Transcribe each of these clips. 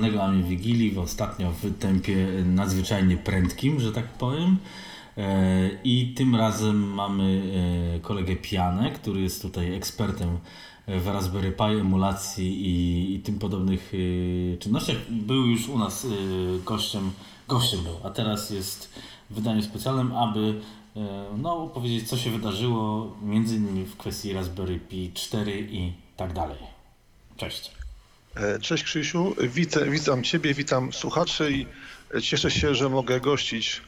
specjalnego Ami Wigilii, w ostatnio w tempie nadzwyczajnie prędkim, że tak powiem. E, I tym razem mamy e, kolegę Pianę, który jest tutaj ekspertem w Raspberry Pi, emulacji i, i tym podobnych e, czynnościach. Był już u nas gościem, gościem był, a teraz jest w wydaniu specjalnym, aby no, powiedzieć, co się wydarzyło, między innymi w kwestii Raspberry Pi 4 i tak dalej. Cześć. Cześć Krzysiu, witam, witam Ciebie, witam słuchaczy i cieszę się, że mogę gościć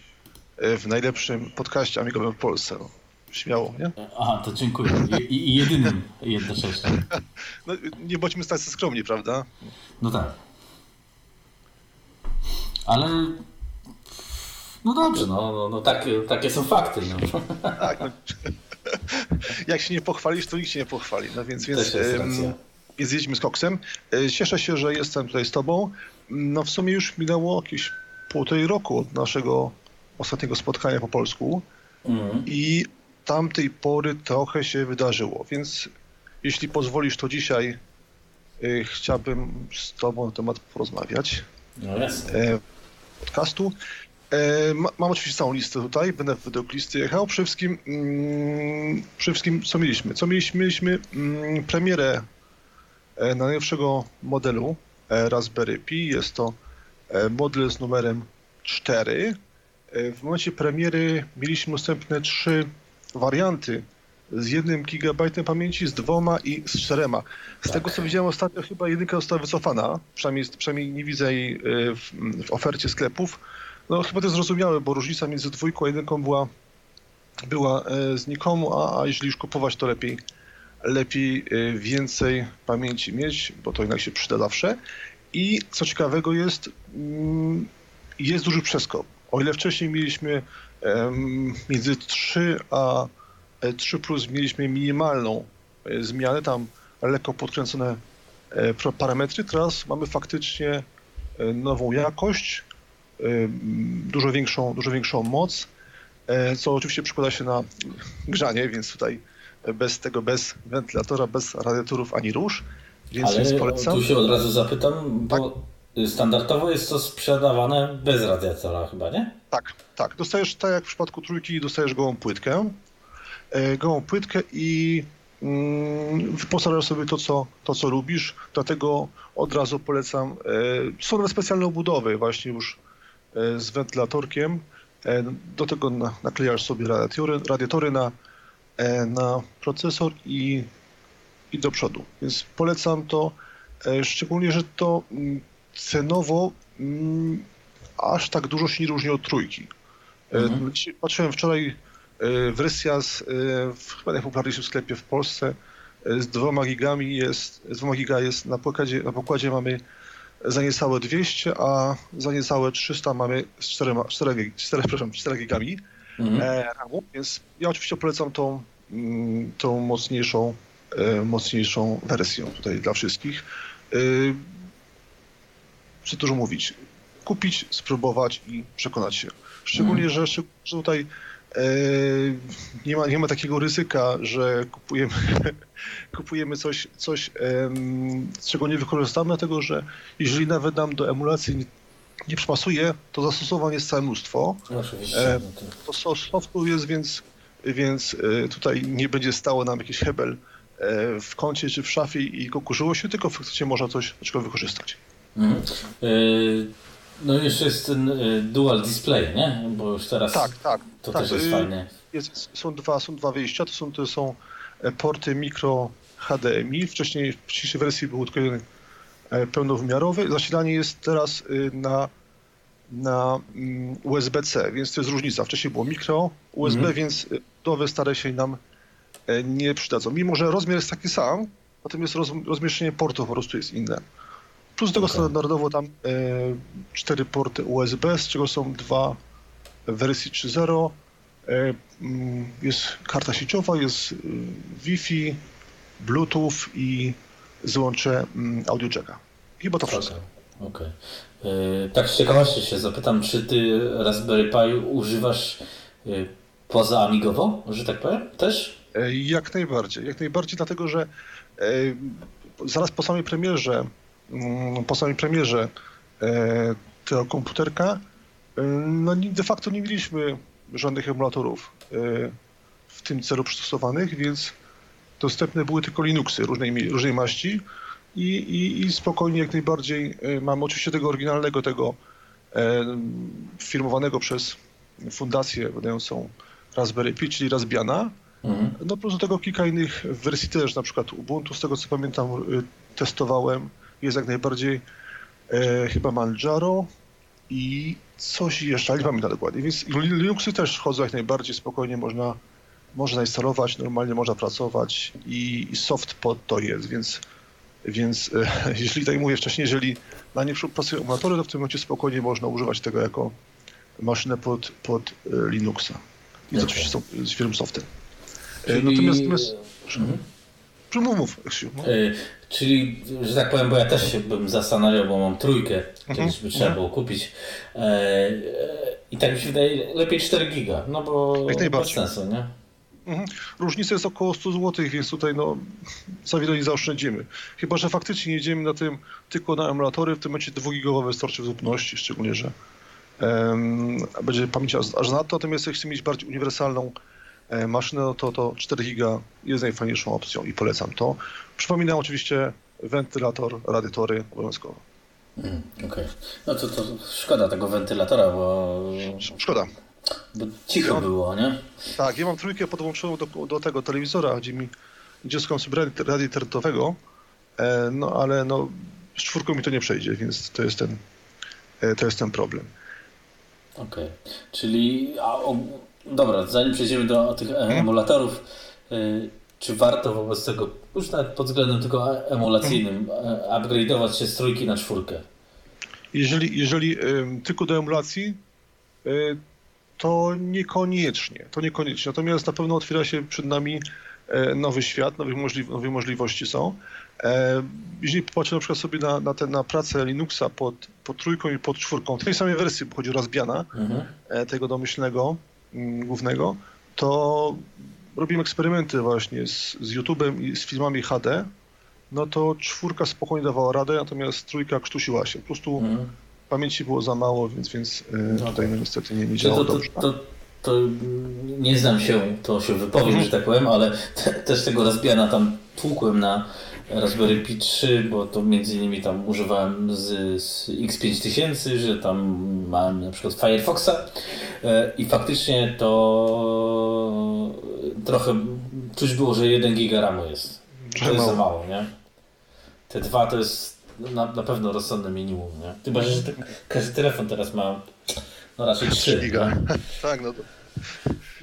E, w najlepszym podcaście amigowym w Polsce. No. Śmiało, nie? Aha, to dziękuję. I, i jedynym jednocześnie. No, nie bądźmy tacy skromni, prawda? No tak. Ale no dobrze, no, no, no tak, takie są fakty. No. Tak, no. Jak się nie pochwalisz, to nikt się nie pochwali. No więc, więc, więc jedźmy z koksem. E, cieszę się, że jestem tutaj z tobą. No w sumie już minęło jakieś półtorej roku od naszego ostatniego spotkania po polsku mhm. i tamtej pory trochę się wydarzyło, więc jeśli pozwolisz, to dzisiaj y, chciałbym z Tobą na temat porozmawiać. No jasne. E, podcastu. E, ma, mam oczywiście całą listę tutaj, będę według listy jechał. Przede wszystkim, mm, przede wszystkim co mieliśmy? Co mieliśmy? Mieliśmy mm, premierę e, najnowszego modelu e, Raspberry Pi. Jest to e, model z numerem 4 w momencie premiery mieliśmy dostępne trzy warianty z jednym gigabajtem pamięci, z dwoma i z czterema. Z tak. tego co widziałem ostatnio chyba jedynka została wycofana, przynajmniej, przynajmniej nie widzę jej e, w, w, ofercie sklepów. No chyba to zrozumiałe, bo różnica między dwójką a jedynką była, była e, znikomu, a, a jeśli już kupować to lepiej, lepiej e, więcej pamięci mieć, bo to jednak się przyda zawsze. I co ciekawego jest, mm, jest duży przeskok o ile wcześniej mieliśmy między 3 a 3 e, plus mieliśmy minimalną e, zmianę, tam lekko podkręcone e, parametry, teraz mamy faktycznie nową jakość, dużo większą, dużo większą moc, co oczywiście przekłada się na grzanie, więc tutaj bez tego, bez wentylatora, bez radiatorów ani róż. Więc Ale polecam. tu się od razu zapytam, bo tak? Standardowo jest to sprzedawane bez radiatora chyba, nie? Tak, tak. Dostajesz, tak jak w przypadku trójki, dostajesz gołą płytkę. E, gołą płytkę i mm, wyposażasz sobie to co, to, co lubisz. Dlatego od razu polecam. E, są specjalne obudowy właśnie już e, z wentylatorkiem. Do tego na, naklejasz sobie radiatory, radiatory na, na procesor i, i do przodu. Więc polecam to, e, szczególnie, że to mm, cenowo mm, aż tak dużo się nie różni od trójki. E, mhm. Patrzyłem wczoraj, e, wersja z, e, w chyba najpopularniejszym sklepie w Polsce z dwoma gigami jest, z dwoma giga jest na pokładzie, na pokładzie mamy za niecałe 200, a za niecałe 300 mamy z 4, 4, 4, 4, 4 gigami mhm. RAMu, więc ja oczywiście polecam tą, mm, tą mocniejszą, mocniejszą wersję tutaj dla wszystkich co dużo mówić. Kupić, spróbować i przekonać się. Szczególnie, mm. że, że tutaj e, nie, ma, nie ma takiego ryzyka, że kupujemy, kupujemy coś, coś e, czego nie wykorzystamy, dlatego że jeżeli nawet nam do emulacji nie, przypasuje, to zastosowań jest całe mnóstwo. Oczywiście. E, no to softu jest, więc, więc e, tutaj nie będzie stało nam jakiś hebel e, w kącie czy w szafie i go kurzyło się, tylko faktycznie można coś czego wykorzystać. Mhm. No jeszcze jest ten dual display, nie? Bo już teraz tak, tak, to tak. też jest fajne. Jest, są, dwa, są dwa wyjścia, to są, to są porty mikro HDMI. Wcześniej w wcześniejszej wersji był tylko jeden pełnowymiarowy. Zasilanie jest teraz y, na, na mm, USB-C, więc to jest różnica. Wcześniej było mikro USB, mhm. więc nowe stare się nam e, nie przydadzą. Mimo, że rozmiar jest taki sam, natomiast roz, rozmieszczenie portów po prostu jest inne. Plus do tego okay. standardowo tam e, cztery porty USB, z czego są dwa w wersji 3.0. E, mm, jest karta sieciowa, jest e, Wi-Fi, Bluetooth i złącze mm, audio jacka. Chyba to wszystko. Okej. Okay. okay. Tak z ciekawości się zapytam, czy ty Raspberry Pi używasz poza amigowo, że tak powiem, też? Jak najbardziej. Jak najbardziej, dlatego że zaraz po samej premierze Mm, po samej premierze tego komputerka, no de facto nie mieliśmy żadnych emulatorów w tym celu przystosowanych, więc dostępne były tylko Linuxy różnej, różnej maści i, i, i spokojnie jak najbardziej mamy oczywiście tego oryginalnego, tego firmowanego przez fundację wydającą Raspberry Pi, czyli Raspbiana. Mhm. No plus do tego kilka innych wersji też, na przykład Ubuntu, z tego co pamiętam, y, testowałem. Jest jak najbardziej e, chyba Manjaro i coś jeszcze, ale nie pamiętam dokładnie. Więc Linuxy też chodzą jak najbardziej spokojnie, można, można instalować, normalnie można pracować i, i soft pod to jest, więc więc e, jeśli tak mówię wcześniej, jeżeli na nie pracują emulatory, to w tym momencie spokojnie można używać tego jako maszynę pod, pod e, Linuxa. I to oczywiście są z firm softem. Czyli... Natomiast, natomiast mhm. Mów, mów, Krzysiu. No. czyli, że tak powiem, bo ja też się bym zastanawiał, bo mam trójkę, mhm. kiedyś by trzeba mhm. było kupić. E, I tak mi się wydaje, lepiej 4 giga, no bo bez sensu, nie? Mhm. Różnica jest około 100 zł, więc tutaj no, za wiele nie zaoszczędzimy. Chyba, że faktycznie jedziemy na tym tylko na emulatory, w tym momencie 2-gigowe wystarczy w zupełności, szczególnie, że um, będzie pamięć aż na to, natomiast chcemy mieć bardziej uniwersalną e, maszynę, no to, to 4 giga jest najfajniejszą opcją i polecam to. Przypominam oczywiście wentylator, radiatory obowiązkowo. Mm, Okej. Okay. No to, to szkoda tego wentylatora, bo... Szkoda. Bo cicho było, nie? Tak, ja mam trójkę podłączoną do, do tego telewizora, gdzie mi dziecko sobie radia internetowego, e, no ale no, z czwórką mi to nie przejdzie, więc to jest ten, e, to jest ten problem. Okej, okay. czyli a, o, dobra, zanim przejdziemy do tych hmm? emulatorów, y, czy warto wobec tego, już nawet pod względem tylko emulacyjnym, hmm? upgrade'ować się z trójki na czwórkę? Jeżeli, jeżeli y, tylko do emulacji, y, to niekoniecznie. To niekoniecznie. Natomiast na pewno otwiera się przed nami e, nowy świat, nowe, możli nowe możliwości są. E, jeżeli popatrzę na przykład sobie na, na, te, na pracę Linuxa pod, pod trójką i pod czwórką, tej samej wersji, bo chodzi o Raspbiana, mhm. E, tego domyślnego, mm, głównego, to robimy eksperymenty właśnie z, z YouTube'em i z filmami HD, no to czwórka spokojnie dawała radę, natomiast trójka krztusiła się. Po prostu mhm pamięci było za mało, więc, więc no tutaj no, niestety nie, nie działało to, dobrze. To, to, nie znam się, to się wypowiem, mhm. że tak powiem, ale te, też tego Raspbiana tam tłukłem na Raspberry Pi 3, bo to między innymi tam używałem z, z X5000, że tam mam na przykład Firefoxa e, i faktycznie to trochę czuć było, że 1 giga RAMu jest. To jest za mało, nie? Te dwa to jest na, na pewno rozsądne minimum, nie? Chyba, że tak, każdy telefon teraz ma no raczej 3 giga. tak, no to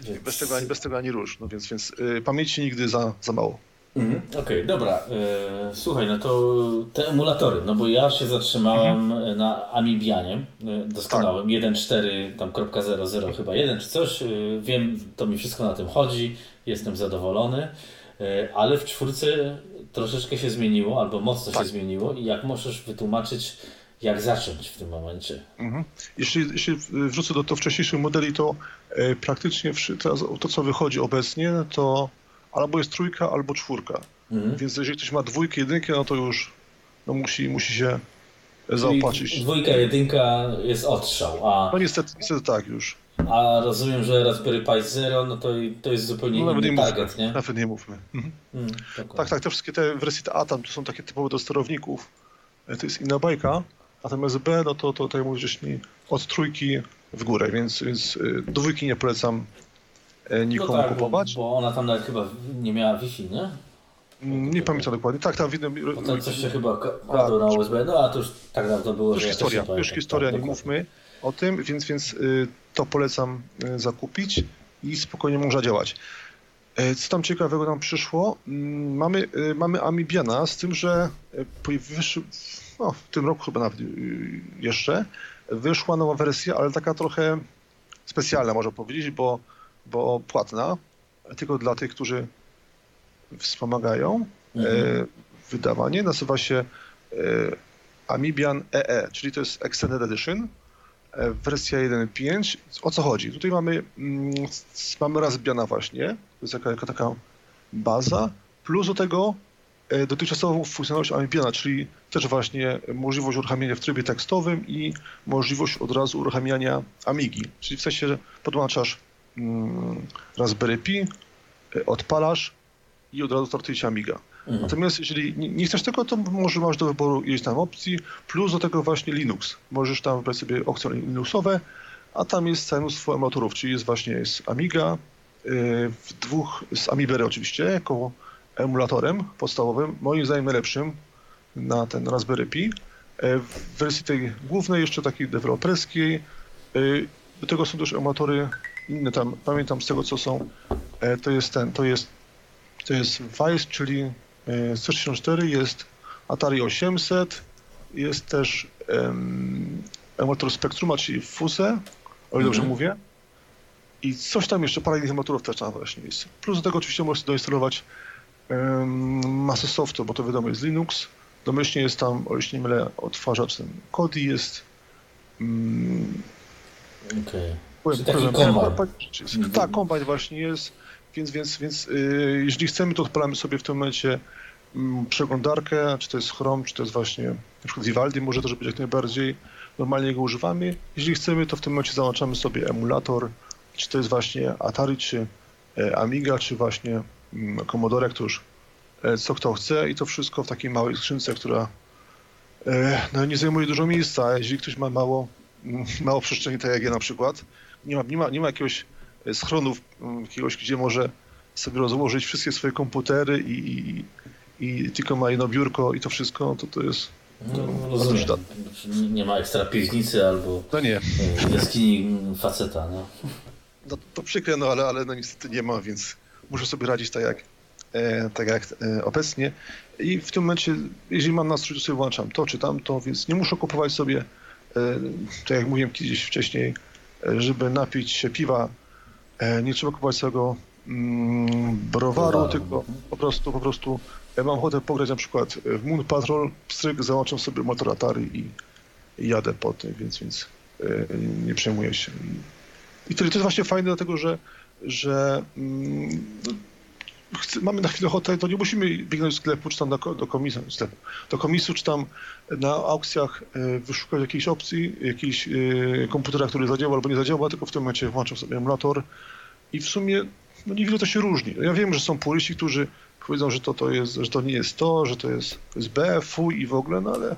więc... bez, tego, ani, bez tego ani rusz, no więc, więc yy, pamięci nigdy za, za mało. Mhm, Okej, okay, dobra. Yy, słuchaj, no to te emulatory, no bo ja się zatrzymałem mhm. na Amibianie yy, doskonałym, tak. 1.4 tam .00 chyba 1 czy coś. Yy, wiem, to mi wszystko na tym chodzi, jestem zadowolony, ale w czwórce troszeczkę się zmieniło, albo mocno tak. się zmieniło i jak możesz wytłumaczyć, jak zacząć w tym momencie? Mhm. Jeśli, jeśli wrzucę do, do wcześniejszych modeli, to e, praktycznie teraz, to, co wychodzi obecnie, to albo jest trójka, albo czwórka. Mhm. Więc jeżeli ktoś ma dwójkę, jedynkę, no to już no musi, musi się zaopatrzyć. Dwójka, jedynka jest odstrzał, a... No niestety, niestety tak już. A rozumiem, że Raspberry Pi Zero, no to, to jest zupełnie no, inny target, mówmy, nie? Nawet nie mówmy. Mhm. Mm, tak, tak, te wszystkie te wersje te Atom to są takie typowe do sterowników. E, to jest inna bajka. Natomiast B, no to, to tutaj mówisz mi od trójki w górę, więc, więc e, dwójki nie polecam e, nikomu no tak, kupować. Bo, bo ona tam nawet chyba nie miała Wi-Fi, nie? Mm, nie pamiętam dokładnie. Tak, tam w jednym... Potem coś się chyba kładło na USB, no a to już tak dawno było, już że historia, Już historia, tak, nie mówmy o tym, więc, więc y, to polecam y, zakupić i spokojnie można działać. E, co tam ciekawego nam przyszło? Mm, mamy, y, mamy Amibiana, z tym, że wyszły, no, w tym roku chyba nawet jeszcze, wyszła nowa wersja, ale taka trochę specjalna, można powiedzieć, bo, bo płatna, tylko dla tych, którzy wspomagają mhm. wydawanie. Nazywa się Amibian EE, czyli to jest Extended Edition. E, wersja 1.5. O co chodzi? Tutaj mamy, mm, mamy Raspbiana właśnie, to jest jaka taka baza, plus do tego e, dotychczasową funkcjonalność Amibiana, czyli też właśnie możliwość uruchamiania w trybie tekstowym i możliwość od razu uruchamiania Amigi. Czyli w sensie podłączasz mm, Raspberry Pi, e, odpalasz i od razu startuje się Amiga. Mhm. Natomiast jeżeli nie chcesz tego, to może masz do wyboru ileś tam opcji, plus do tego właśnie Linux. Możesz tam wybrać sobie opcje Linuxowe, a tam jest całe mnóstwo emulatorów, czyli jest właśnie jest Amiga, yy, w dwóch, z Amibery oczywiście, jako emulatorem podstawowym, moim zdaniem najlepszym na ten Raspberry Pi. Yy, w wersji tej głównej, jeszcze takiej deweloperskiej, yy, do tego są też emulatory inne tam, pamiętam z tego co są, to jest ten, to jest to jest Vice, czyli 164, jest Atari 800, jest też um, emulator Spectruma, czyli FUSE, o ile dobrze mhm. mówię. I coś tam jeszcze, parę innych emulatorów też tam właśnie jest. Plus do tego oczywiście możesz doinstalować um, masę softu, bo to wiadomo jest Linux. Domyślnie jest tam, o jeśli nie mylę, odtwarzacz ten Kodi jest. Um, Okej. Okay. Taki Tak, kombajn właśnie jest. Więc, więc, więc yy, jeżeli chcemy, to odpalamy sobie w tym momencie mm, przeglądarkę, czy to jest Chrome, czy to jest właśnie na przykład Vivaldi, może też być jak najbardziej. Normalnie go używamy. Jeżeli chcemy, to w tym momencie załączamy sobie emulator, czy to jest właśnie Atari, czy e, Amiga, czy właśnie mm, Commodore, to już e, co kto chce i to wszystko w takiej małej skrzynce, która e, no, nie zajmuje dużo miejsca. Jeżeli ktoś ma mało, mało przestrzeni, tak jak ja na przykład, nie ma, nie ma, nie ma jakiegoś schronów mm, jakiegoś, gdzie może sobie rozłożyć wszystkie swoje komputery i, i, i tylko ma jedno biurko i to wszystko, to to jest no, rozumiem. Nie ma ekstra piwnicy albo no nie. E, jaskini faceta, no. no to przykre, no ale, ale no niestety nie ma, więc muszę sobie radzić tak jak, e, tak jak e, obecnie. I w tym momencie, jeżeli mam nastrój, to sobie włączam to czy tamto, więc nie muszę kupować sobie, e, tak jak mówiłem kiedyś wcześniej, e, żeby napić się piwa nie trzeba kupować całego mm, browaru, tylko po prostu, po prostu ja mam ochotę pograć na przykład w Moon Patrol, pstryk, załączam sobie motor Atari i, i jadę po tym, więc, więc e, nie przejmuję się. I to, to jest właśnie fajne, dlatego że, że mm, mamy na chwilę ochotę, to nie musimy biegnąć do sklepu, czy tam do, do komisu, do komisu, czy tam na aukcjach e, wyszukać jakiejś opcji, jakiejś komputera, który zadziała albo nie zadziała, tylko w tym momencie włączam sobie emulator, i w sumie no niewiele to się różni. Ja wiem, że są puryści, którzy powiedzą, że to, to, jest, że to nie jest to, że to jest, to jest B, fuj i w ogóle, no ale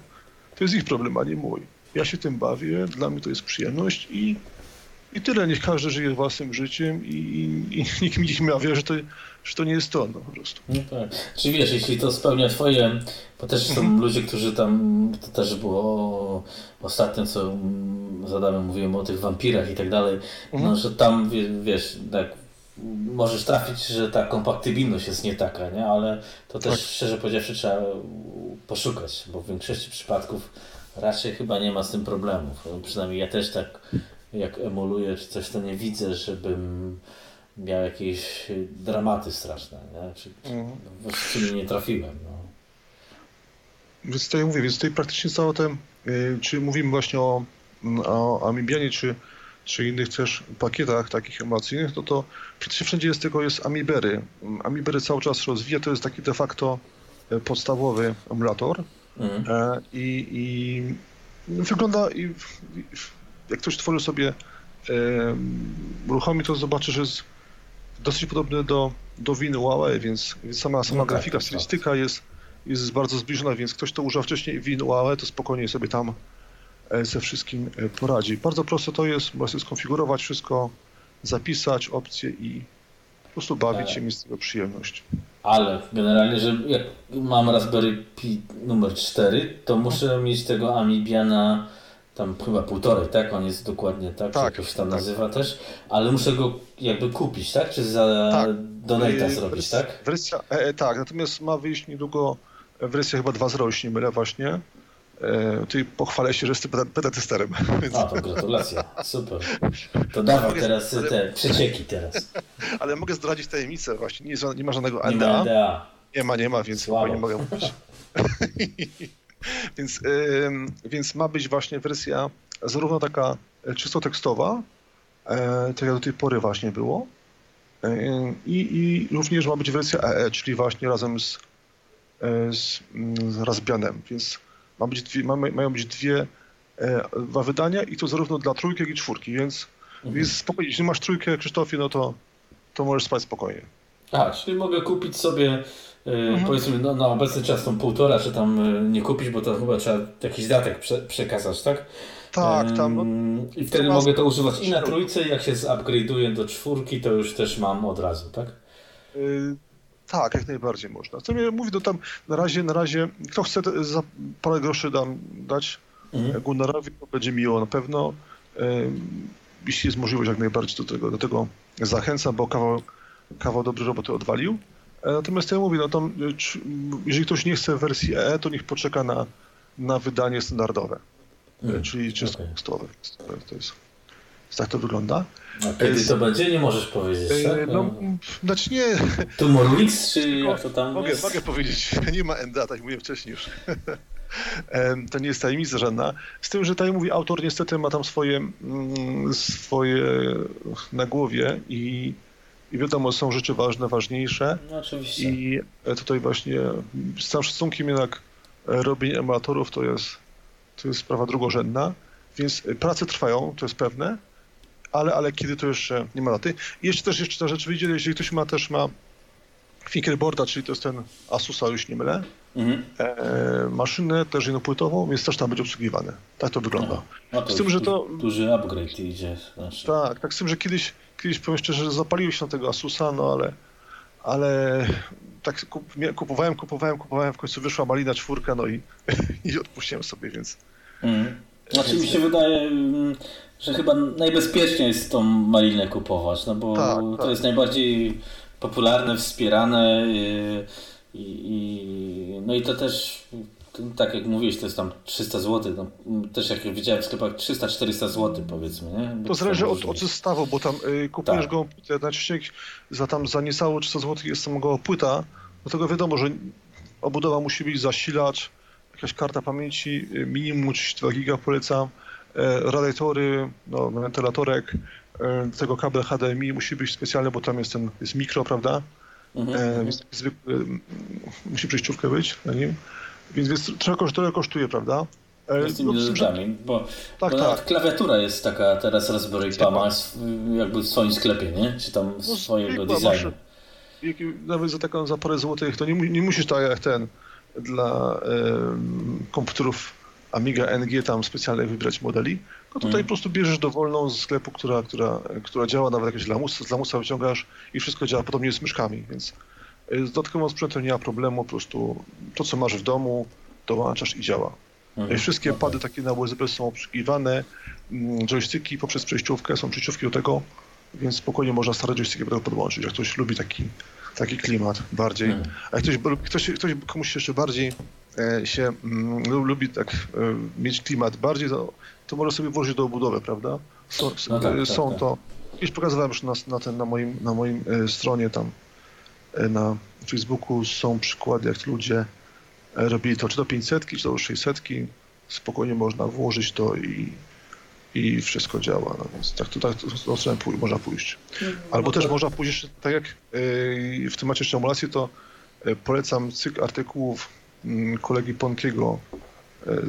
to jest ich problem, a nie mój. Ja się tym bawię, dla mnie to jest przyjemność i, i tyle. Niech każdy żyje własnym życiem i, i, i nikt mi nie mawia, że to, że to nie jest to, no po prostu. No tak. Czy wiesz, jeśli to spełnia twoje, bo też są mhm. ludzie, którzy tam, to też było ostatnio, co z Adamem mówiłem o tych wampirach i tak dalej, no, mhm. no, że tam, wiesz, tak możesz trafić, że ta kompatybilność jest nie taka, nie? ale to też tak. szczerze powiedziawszy trzeba poszukać, bo w większości przypadków raczej chyba nie ma z tym problemów. Przynajmniej ja też tak jak emuluję czy coś, to nie widzę, żebym miał jakieś dramaty straszne, nie? Czy, mhm. właściwie nie trafiłem. No. Więc tutaj mówię, więc tutaj praktycznie całe te, y, czy mówimy właśnie o, o Amibianie, czy, czy innych też pakietach takich emulacyjnych, no to praktycznie wszędzie jest tylko jest Amibery. Amibery cały czas rozwija, to jest taki de facto e, podstawowy emulator mhm. E, i, i wygląda i jak ktoś tworzy sobie uruchomi, to zobaczy, że jest dosyć podobny do, do winy Huawei, więc, więc sama, sama no tak, grafika, tak, stylistyka tak. jest, jest bardzo zbliżona, więc ktoś, kto używa wcześniej win Huawei, to spokojnie sobie tam e, ze wszystkim e, poradzi. Bardzo proste to jest, można skonfigurować wszystko, zapisać opcje i po prostu bawić tak. się, mieć z tego przyjemność. Ale generalnie, że jak mam Raspberry Pi numer 4, to muszę mieć tego Amibiana tam chyba półtorej, tak? On jest dokładnie tak, tak jakoś tam tak. nazywa też, ale muszę go jakby kupić, tak? Czy za tak. donata y, zrobić, tak? Wersja, e, e, tak, natomiast ma wyjść niedługo wersja chyba 2.0, jeśli nie mylę właśnie. E, ty pochwalę się, że jestem. Więc... A, to gratulacje, super. To dawaj teraz ale... te przecieki teraz. Ale mogę zdradzić tajemnicę właśnie, nie, nie ma żadnego NDA. Nie ma NDA. Nie ma, nie ma, więc nie mogę mówić. Więc, więc ma być właśnie wersja zarówno taka e, czysto tekstowa, e, tak jak do tej pory właśnie było, i, i również ma być wersja EE, czyli właśnie razem z, z, z Raspbianem, więc ma być dwie, ma, mają być dwie, dwa wydania i to zarówno dla trójki, jak i czwórki, więc, mhm. więc spokojnie, jeśli masz trójkę Krzysztofie, no to, to możesz spać spokojnie. A, czyli mogę kupić sobie mhm. powiedzmy no, na obecny czas tą półtora, czy tam nie kupić, bo to chyba trzeba jakiś datek prze, przekazać, tak? Tak, tam. I wtedy mogę to używać i na trójce, jak się zupgrade'uję do czwórki, to już też mam od razu, tak? Yy, tak, jak najbardziej można. Co mnie mówi, to tam na razie, na razie, kto chce za parę groszy dam, dać mhm. Gunnarowi, to będzie miło na pewno. Jeśli jest możliwość, jak najbardziej do tego, do tego zachęcam, bo kawał, kawał dobrej roboty odwalił. E, natomiast ja mówię, no tam, jeżeli ktoś nie chce wersji EE, to niech poczeka na, na wydanie standardowe. Hmm. czyli czysto okay. tekstowe. To jest, tak to wygląda. A kiedy to będzie? Nie możesz powiedzieć, e, tak? No, znaczy nie... Tumor Mix, czy jak to tam mogę, jest? Mogę powiedzieć, nie ma NDA, tak mówiłem wcześniej już. to nie jest tajemnica żadna. Z tym, że tak mówi, autor niestety ma tam swoje, mm, swoje na głowie i, i wiadomo, są rzeczy ważne, ważniejsze. No oczywiście. I tutaj właśnie z całym szacunkiem jednak robienie emulatorów to jest to jest sprawa drugorzędna, więc prace trwają, to jest pewne, ale, ale kiedy to jeszcze nie ma daty. I jeszcze też jeszcze ta rzecz wyjdzie, jeżeli ktoś ma też ma fingerboarda, czyli to jest ten Asusa, już nie mylę, mhm. e, maszynę też jednopłytową, więc też tam będzie obsługiwane. Tak to wygląda. No, no to z tym, że to... Duży upgrade idzie. Znaczy. Tak, tak z tym, że kiedyś, kiedyś powiem szczerze, zapaliłem się na tego Asusa, no ale ale tak kupowałem, kupowałem, kupowałem, w końcu wyszła Malina czwórka, no i, i odpuściłem sobie, więc... Mm. Znaczy mi się wydaje, mm, że chyba najbezpieczniej jest tą malinę kupować, no bo tak, to tak. jest najbardziej popularne, wspierane y, i, i, no i to też tak jak mówiłeś, to jest tam 300 zł, no, też jak widziałem w sklepach 300-400 zł powiedzmy, nie? To zależy od, od zestawu, bo tam y, kupujesz tak. go najczęściej za tam za niecałe 300 zł jest samego płyta, dlatego wiadomo, że obudowa musi być zasilacz, jakaś karta pamięci, y, minimum 32 giga polecam, e, radiatory, no, wentylatorek, e, tego kabel HDMI musi być specjalny, bo tam jest ten jest mikro, prawda? Mhm. E, więc zwykły, musi przejściówkę być na nim. Więc, więc trochę, trochę kosztuje, prawda? E, z tymi no, rzeczami, bo, tak, bo tak. klawiatura jest taka teraz Raspberry Pi ma jakby w swoim sklepie, nie? Czy tam no, swojego designu. Nawet za taką za parę złotych to nie, nie musisz tak jak ten dla komputerów Amiga NG tam specjalnie wybrać modeli, no tutaj mm. po prostu bierzesz dowolną z sklepu, która, która, która działa, nawet jakieś lamus, z lamusa wyciągasz i wszystko działa podobnie z myszkami, więc z dodatkowym sprzętem nie ma problemu, po prostu to, co masz w domu, dołączasz i działa. Mhm. Wszystkie pady takie na USB są obsługiwane, mm, joysticki poprzez przejściówkę, są przejściówki do tego, więc spokojnie można stare joysticki do tego podłączyć, jak ktoś lubi taki, taki klimat bardziej. Mhm. A jak ktoś, ktoś, ktoś komuś jeszcze bardziej e, się mm, lubi tak e, mieć klimat bardziej, to, to może sobie włożyć do obudowy, prawda? Są, no tak, tak, są tak, to, już pokazywałem już na, na, ten, na moim, na moim e, stronie tam E, na Facebooku są przykłady, jak ludzie e, robili to czy do 500, czy do 600. Spokojnie można włożyć to i, i wszystko działa. No więc tak, to, tak to, to pój można pójść. Albo no też można pójść, tak jak e, w temacie jeszcze emulacji, to polecam cykl artykułów mm, kolegi Ponkiego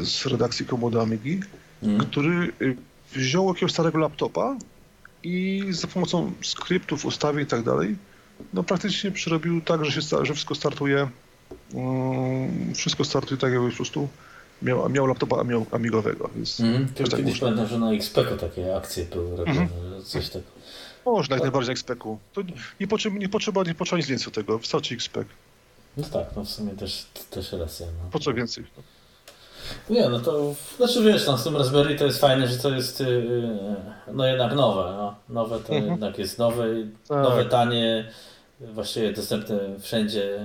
z redakcji Komodo Amigi, mm. który wziął jakiegoś starego laptopa i za pomocą skryptów, ustawień i tak dalej no praktycznie przerobił tak, że, się, że wszystko startuje um, wszystko startuje tak jakby po prostu miał, miał laptopa miał amigowego. Więc mm, to tak kiedyś pamiętam, że na XPEC takie akcje były robione, mm. coś tak. Można jak najbardziej na XPEC-u. To nie, potrzeba, nie, potrzeba, nie potrzeba nic więcej do tego, wystarczy XPEC. No tak, no w sumie też, też racja. No. Po co więcej? No. Nie, no to znaczy wiesz, no, z tym Raspberry to jest fajne, że to jest yy, no jednak nowe. No. Nowe to mhm. jednak jest nowe, tak. nowe, tanie, właściwie dostępne wszędzie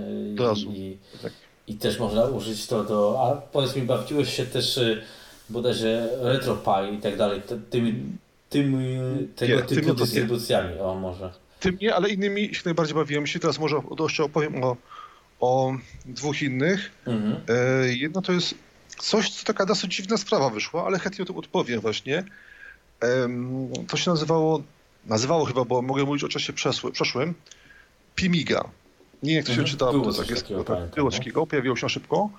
i, i, tak. i, też można użyć to do. A powiedz mi, bawiłeś się też y, bodajże RetroPie i tak dalej, tym, tym, tego nie, typu dystrybucjami, nie. o może. Tym nie, ale innymi się najbardziej bawiłem się. Teraz może jeszcze opowiem o, o dwóch innych. Mhm. E, jedno to jest coś, co taka dosyć dziwna sprawa wyszła, ale chętnie o tym odpowiem właśnie. E, to się nazywało, nazywało chyba, bo mogę mówić o czasie przeszłym, Pimiga. Nie jak to się mhm. czyta, było tak jest. Takiego, tak, było takiego, pojawiło się szybko.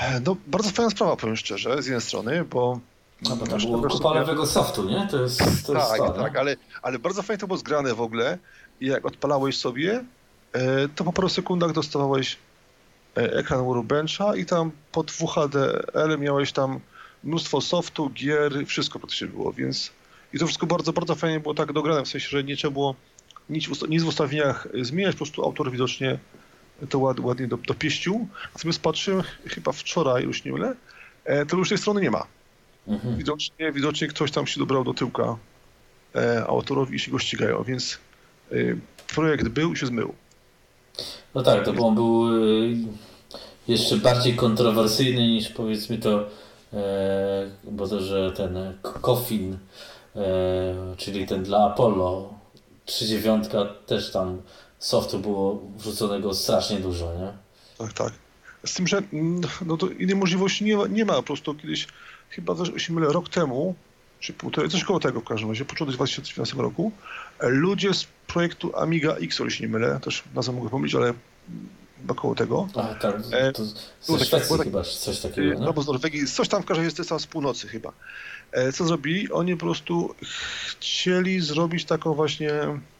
E, no, bardzo fajna sprawa, powiem szczerze, z jednej strony, bo... No bo to było kupa lewego softu, nie? To jest, to tak, jest tak, ale, ale bardzo fajnie to było zgrane w ogóle i jak odpalałeś sobie, e, to po paru sekundach dostawałeś e, ekran Workbencha i tam pod WHDL miałeś tam mnóstwo softu, gier, wszystko praktycznie było, więc i to wszystko bardzo, bardzo fajnie było tak dograne, w sensie, że nie trzeba było nic, nic w ustawieniach zmieniać, po prostu autor widocznie to ład, ładnie do, dopieścił. Natomiast patrzyłem chyba wczoraj, już nie mylę, e, to już tej strony nie ma. Mhm. Widocznie, widocznie ktoś tam się dobrał do tyłka e, autorowi i się go ścigają, więc e, projekt był i się zmył. No tak, to on był jeszcze bardziej kontrowersyjny niż powiedzmy to, bo to, że ten Coffin, czyli ten dla Apollo 39 też tam softu było wrzuconego strasznie dużo, nie? Tak, tak. Z tym, że mm, no to innej możliwości nie ma, nie ma. Po prostu kiedyś, chyba się mylę, rok temu, czy półtorej, coś koło tego w każdym razie, początek 2013 roku, ludzie z projektu Amiga X, o się nie mylę, też nazwę mogę pomylić, ale chyba koło tego. A, tak, e, to Szwecji tak, chyba coś takiego, nie? Albo z Norwegii, coś tam w każdym razie jest tam z północy chyba. E, co zrobili? Oni po prostu chcieli zrobić taką właśnie,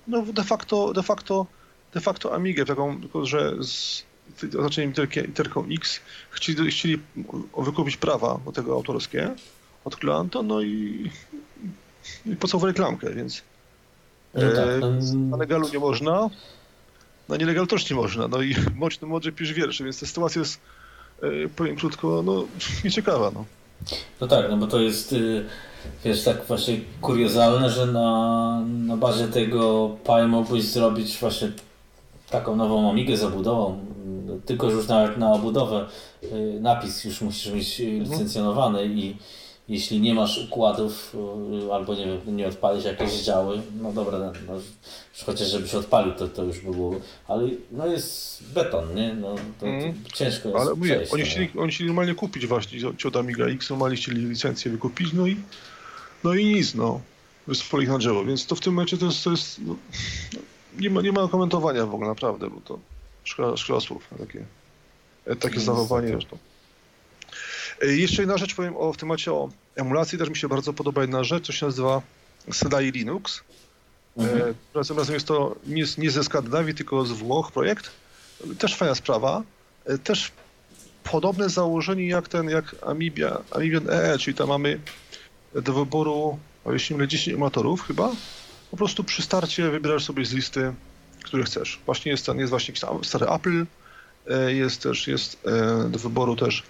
no de facto, de facto de facto Amigę, taką, tylko że z oznaczeniem literką X chcieli, chcieli wykupić prawa do tego autorskie od klienta, no i, i reklamkę, więc no tak, e, no... na legalu nie można, na nielegalu też nie można, no i moćny mądrze pisz wiersze, więc ta sytuacja jest, e, powiem krótko, no nieciekawa, no. No tak, no bo to jest, y, wiesz, tak właśnie kuriozalne, że na, na bazie tego Pi mógłbyś zrobić właśnie taką nową Amigę zabudową, tylko już nawet na obudowę y, napis już musisz mieć mhm. licencjonowany i jeśli nie masz układów y, albo nie nie odpalisz jakieś działy, no dobra, no, no chociaż żebyś odpalił, to, to już by było, ale no jest beton, nie? No, to, mm. ciężko jest Ale mówię, oni, chcieli, oni chcieli normalnie kupić właśnie od Amiga X, normalnie chcieli licencję wykupić, no i no i nic, no. Wyspoli ich na drzewo, więc to w tym momencie to jest, to jest no, nie ma, nie ma komentowania w ogóle, naprawdę, bo to szkoda, szkoda słów. Takie, e, takie zachowanie zresztą. E, jeszcze jedna rzecz powiem o, w temacie o emulacji, też mi się bardzo podoba jedna rzecz, co się nazywa Sedai Linux. E, mhm. razem, razem jest to nie, nie ze Skandynawii, tylko z Włoch projekt. Też fajna sprawa. Też podobne założenie jak ten, jak Amibia, Amibian EE, czyli tam mamy do wyboru, jeśli mylę, 10 emulatorów chyba, po prostu przy starcie wybierasz sobie z listy, który chcesz. Właśnie jest ten, jest właśnie stary Apple, e, jest też, jest e, do wyboru też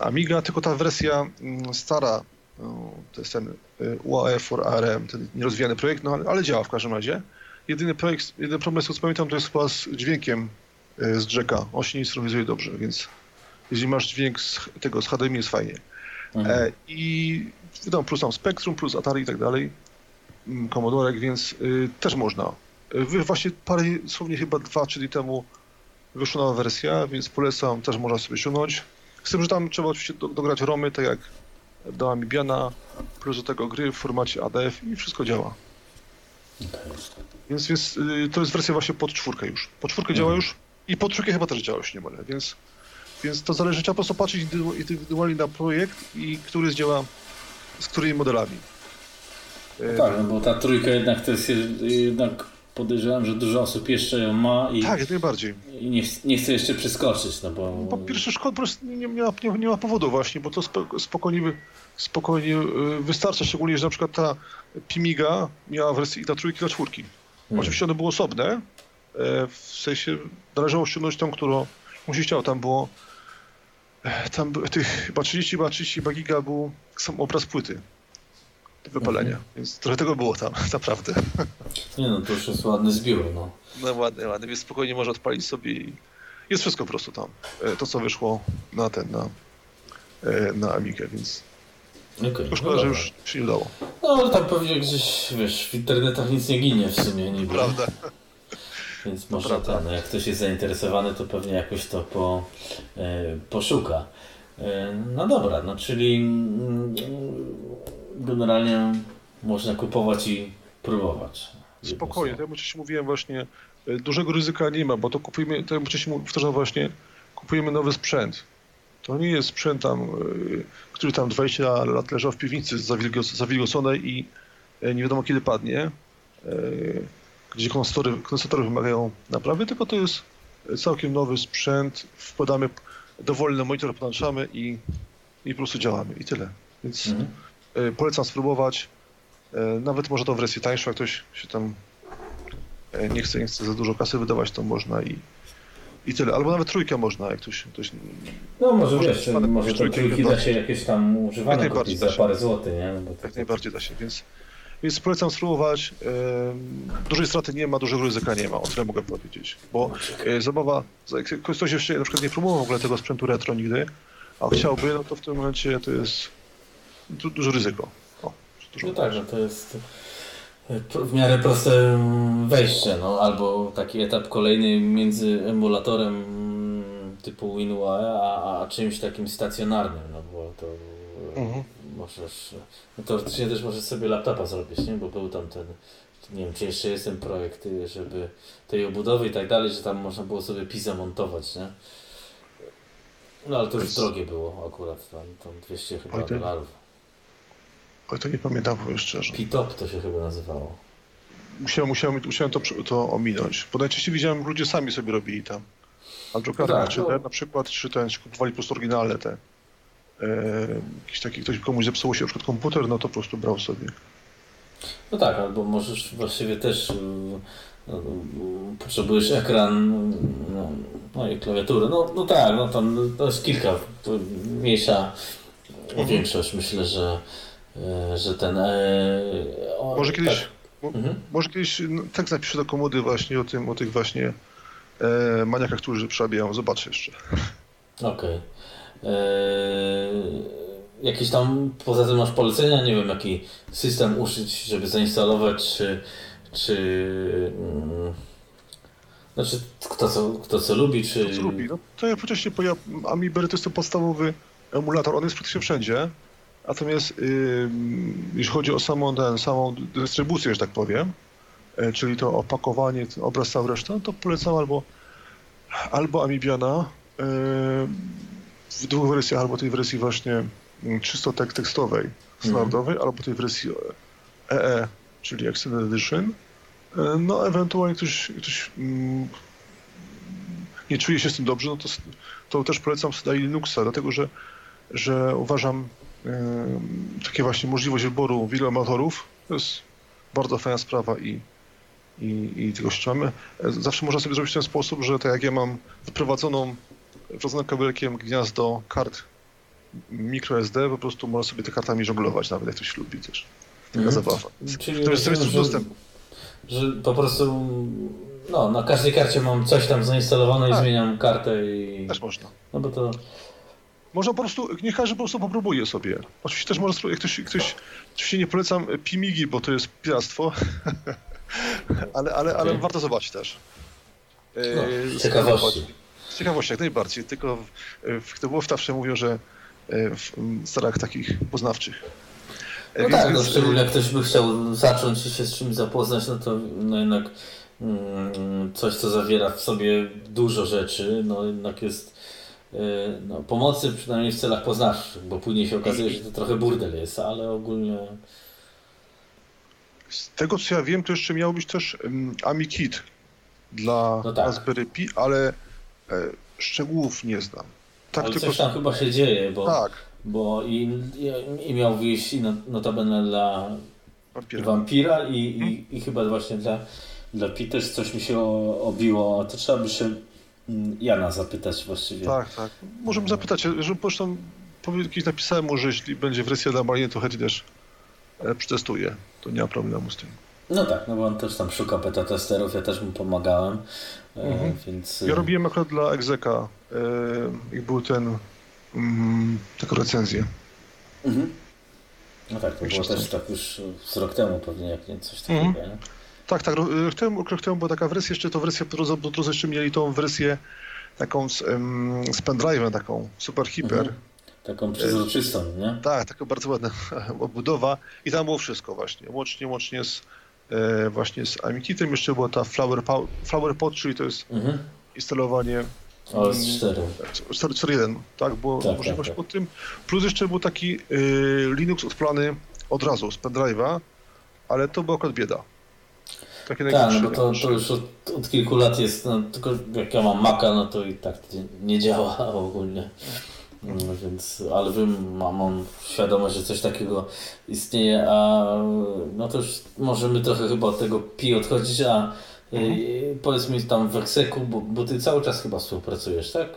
Amiga, tylko ta wersja mm, stara, no, to jest ten e, UAE for ARM, ten nierozwijany projekt, no ale, ale działa w każdym razie. Jedyny projekt, jedyny problem, co pamiętam, to jest chyba z dźwiękiem z Jacka. On się nie synchronizuje dobrze, więc jeśli masz dźwięk z tego z HDMI jest fajnie. Mhm. I wiadomo, plus tam Spectrum, plus Atari i tak dalej. Commodorek, więc y, też można. Y, właśnie parę, słownie chyba dwa, trzy dni temu wyszła nowa wersja, więc polecam, też można sobie ściągnąć. Z tym, że tam trzeba oczywiście do, dograć romy, tak jak do Amibiana, plus do tego gry w formacie ADF i wszystko działa. Więc, więc y, to jest wersja właśnie pod czwórkę już. Pod czwórkę mhm. działa już i pod czwórkę chyba też działa już niemal, więc, więc to zależy, trzeba po prostu patrzeć indywidualnie na projekt i który działa z którymi modelami. No tak, no bo ta trójka jednak to jest jednak podejrzewam, że dużo osób jeszcze ją ma i, tak, jak najbardziej. i nie, nie chce jeszcze przeskoczyć. No bo... po pierwsze szkoda, po prostu nie, nie, ma, nie, nie ma powodu właśnie, bo to spokojnie, spokojnie y, wystarcza, szczególnie, że na przykład ta Pimiga miała wersję i ta trójki, i ta czwórki. Hmm. Oczywiście one były osobne, e, w sensie należało ściągnąć tą, którą mu się chciał, tam było e, tam tych chyba 30, chyba 30 giga był sam obraz płyty wypalenia. Mhm. Więc trochę tego było tam, naprawdę. Nie no, to już jest ładny zbiór, no. No ładny, ładny, więc spokojnie można odpalić sobie i jest wszystko po prostu tam. E, to, co wyszło na ten, na, e, na Amigę, więc okay, no szkoda, no że już się nie udało. No, ale tam pewnie gdzieś, wiesz, w internetach nic nie ginie w sumie, niby. Prawda. Więc może ten, jak ktoś jest zainteresowany, to pewnie jakoś to po, e, poszuka. No dobra, no czyli mm, generalnie można kupować i próbować. spokojnie, tak jak wcześniej mówiłem właśnie, y, dużego ryzyka nie ma, bo to kupujemy, tak jak wcześniej powtarzam właśnie, kupujemy nowy sprzęt. To nie jest sprzęt tam, y, który tam 20 lat leżał w piwnicy zawilgocone i y, nie wiadomo kiedy padnie, gdzie kondensory, kondensatory wymagają naprawy, tylko to jest całkiem nowy sprzęt, wkładamy dowolny monitor, podłączamy i, i po prostu działamy i tyle. Więc mhm. Polecam spróbować. E, nawet może to w wersji tańszą, jak ktoś się tam e, nie chce, nie chce za dużo kasy wydawać, to można i, i tyle. Albo nawet trójkę można, jak ktoś... ktoś no może, wiesz, może to trójki da się jakieś tam używane kupić za parę złotych, nie? No bo to, jak najbardziej da się, więc, więc polecam spróbować. Dużej straty nie ma, dużego ryzyka nie ma, o tyle mogę powiedzieć. Bo e, zabawa, jak ktoś jeszcze na przykład nie próbował w ogóle tego sprzętu retro nigdy, a chciałby, no to w tym momencie to jest duże ryzyko. No tak, że to jest w miarę proste wejście, no, albo taki etap kolejny między emulatorem typu WinUAE a, a czymś takim stacjonarnym, no bo to mhm. możesz, no teoretycznie też możesz sobie laptopa zrobić, nie, bo był tam ten, nie wiem czy jeszcze jest ten projekt, żeby tej obudowy i tak dalej, że tam można było sobie PISA montować, nie. No ale to już drogie było akurat, tam, tam 200 chyba dolarów. Oj, to nie pamiętam, powiem szczerze. Pitop to się chyba nazywało. Musiałem, musiałem, musiałem to, to ominąć, bo najczęściej widziałem, ludzie sami sobie robili tam. Albo tak, czy te, na przykład, czy ten, czy kupowali po prostu oryginalne te. E, jakiś taki, ktoś komuś zepsuło się na przykład komputer, no to po prostu brał sobie. No tak, albo możesz właściwie też no, potrzebujesz ekran, no, no, i klawiaturę. No, no tak, no tam to jest kilka, mniejsza mhm. większość myślę, że że ten... E, o, może kiedyś, tak. mhm. może kiedyś no, tekst napiszę do komody właśnie o tym, o tych właśnie e, maniakach, którzy przerabiają. Zobaczę jeszcze. Okej. Okay. E, jakieś tam, poza tym masz polecenia, nie wiem, jaki system użyć, żeby zainstalować, czy, czy mm, znaczy kto co, kto co lubi, czy... Kto co lubi, no to ja wcześniej, ja, Amiiber to jest to podstawowy emulator, on jest praktycznie wszędzie, Natomiast yy, jeśli chodzi o samą, ten, samą dystrybucję, że tak powiem, yy, czyli to opakowanie, obraz, cała reszta, to polecam albo, albo Amibiana yy, w dwóch wersjach, albo tej wersji właśnie mm, czysto tek tekstowej, mhm. standardowej, mm. albo tej wersji EE, e, czyli Extended Edition. No, ewentualnie ktoś, ktoś mm, nie czuje się z tym dobrze, no to, to też polecam sobie Linuxa, dlatego że, że uważam, takie właśnie możliwość wyboru wielu amatorów, to jest bardzo fajna sprawa i, i, i tego się trzymamy. Zawsze można sobie zrobić w ten sposób, że tak jak ja mam wyprowadzoną, wrodzonym kabelkiem gniazdo kart microSD, po prostu można sobie te kartami żonglować, nawet jak ktoś lubi też. Taka mm. zabawa. Czyli to jest coś że, dostępu. Że po prostu no, na każdej karcie mam coś tam zainstalowane tak. i zmieniam kartę i... Też można. No bo to... Można po prostu, niech każdy po prostu popróbuje sobie. Oczywiście też może, jak ktoś, ktoś oczywiście nie polecam Pimigi, bo to jest piractwo, ale, ale, ale warto zobaczyć też. No, z ciekawości. Z ciekawości, jak najbardziej. Tylko w, w, to było wstawsze mówią, że e, w starach takich poznawczych. E, no więc, tak, no, szczególnie jak ktoś by chciał zacząć i się z czymś zapoznać, no to no jednak mm, coś, co zawiera w sobie dużo rzeczy, no jednak jest no, pomocy przynajmniej w celach poznawczych, bo później się okazuje, że to trochę burdel jest, ale ogólnie... Z tego co ja wiem, to jeszcze miał być też um, AmiKit dla no tak. Raspberry Pi, ale e, szczegółów nie znam. Tak ale tylko... coś tam chyba się dzieje, bo, tak. bo i, i, i miał wyjść i notabene dla Vampira, Vampira i, i, hmm? i chyba właśnie dla, dla Pi też coś mi się obiło, to trzeba by się Jana zapytać właściwie. Tak, tak. Możemy zapytać, że zresztą kiedyś napisałem mu, że jeśli będzie wersja dla Mariny, to chętnie też e, przetestuje. To nie ma problemu z tym. No tak, no bo on też tam szuka beta testerów, ja też mu pomagałem, e, mhm. więc... Ja robiłem akurat dla Exeka, jak był ten, mm, taką recenzję. Mhm. No tak, to było też tak już z rok temu pewnie, jak nie coś takiego, mhm. nie? Tak, tak. Rok temu, była taka wersja, jeszcze to wersja, którą jeszcze mieli tą wersję taką z, um, z pendrive'em, taką super hiper. Mhm. Taką przezroczystą, nie? Tak, taka bardzo ładna obudowa i tam było wszystko właśnie, łącznie, łącznie z e, właśnie z Amikitem. Jeszcze była ta Flower, Flower Pot, czyli to jest mhm. instalowanie OS4. 4.1, tak, było tak, możliwość tak, tak. pod tym. Plus jeszcze był taki y, Linux odplany od razu z pendrive'a, ale to była akurat bieda. Takie tak, no bo to, to już od, od, kilku lat jest, no, tylko jak ja mam Maca, no to i tak nie, działa ogólnie. No, więc, ale wiem, mam, mam świadomość, że coś takiego istnieje, a no to już możemy trochę chyba od tego pi odchodzić, a Mhm. Powiedz mi tam w Exeku, bo, bo, ty cały czas chyba współpracujesz, tak?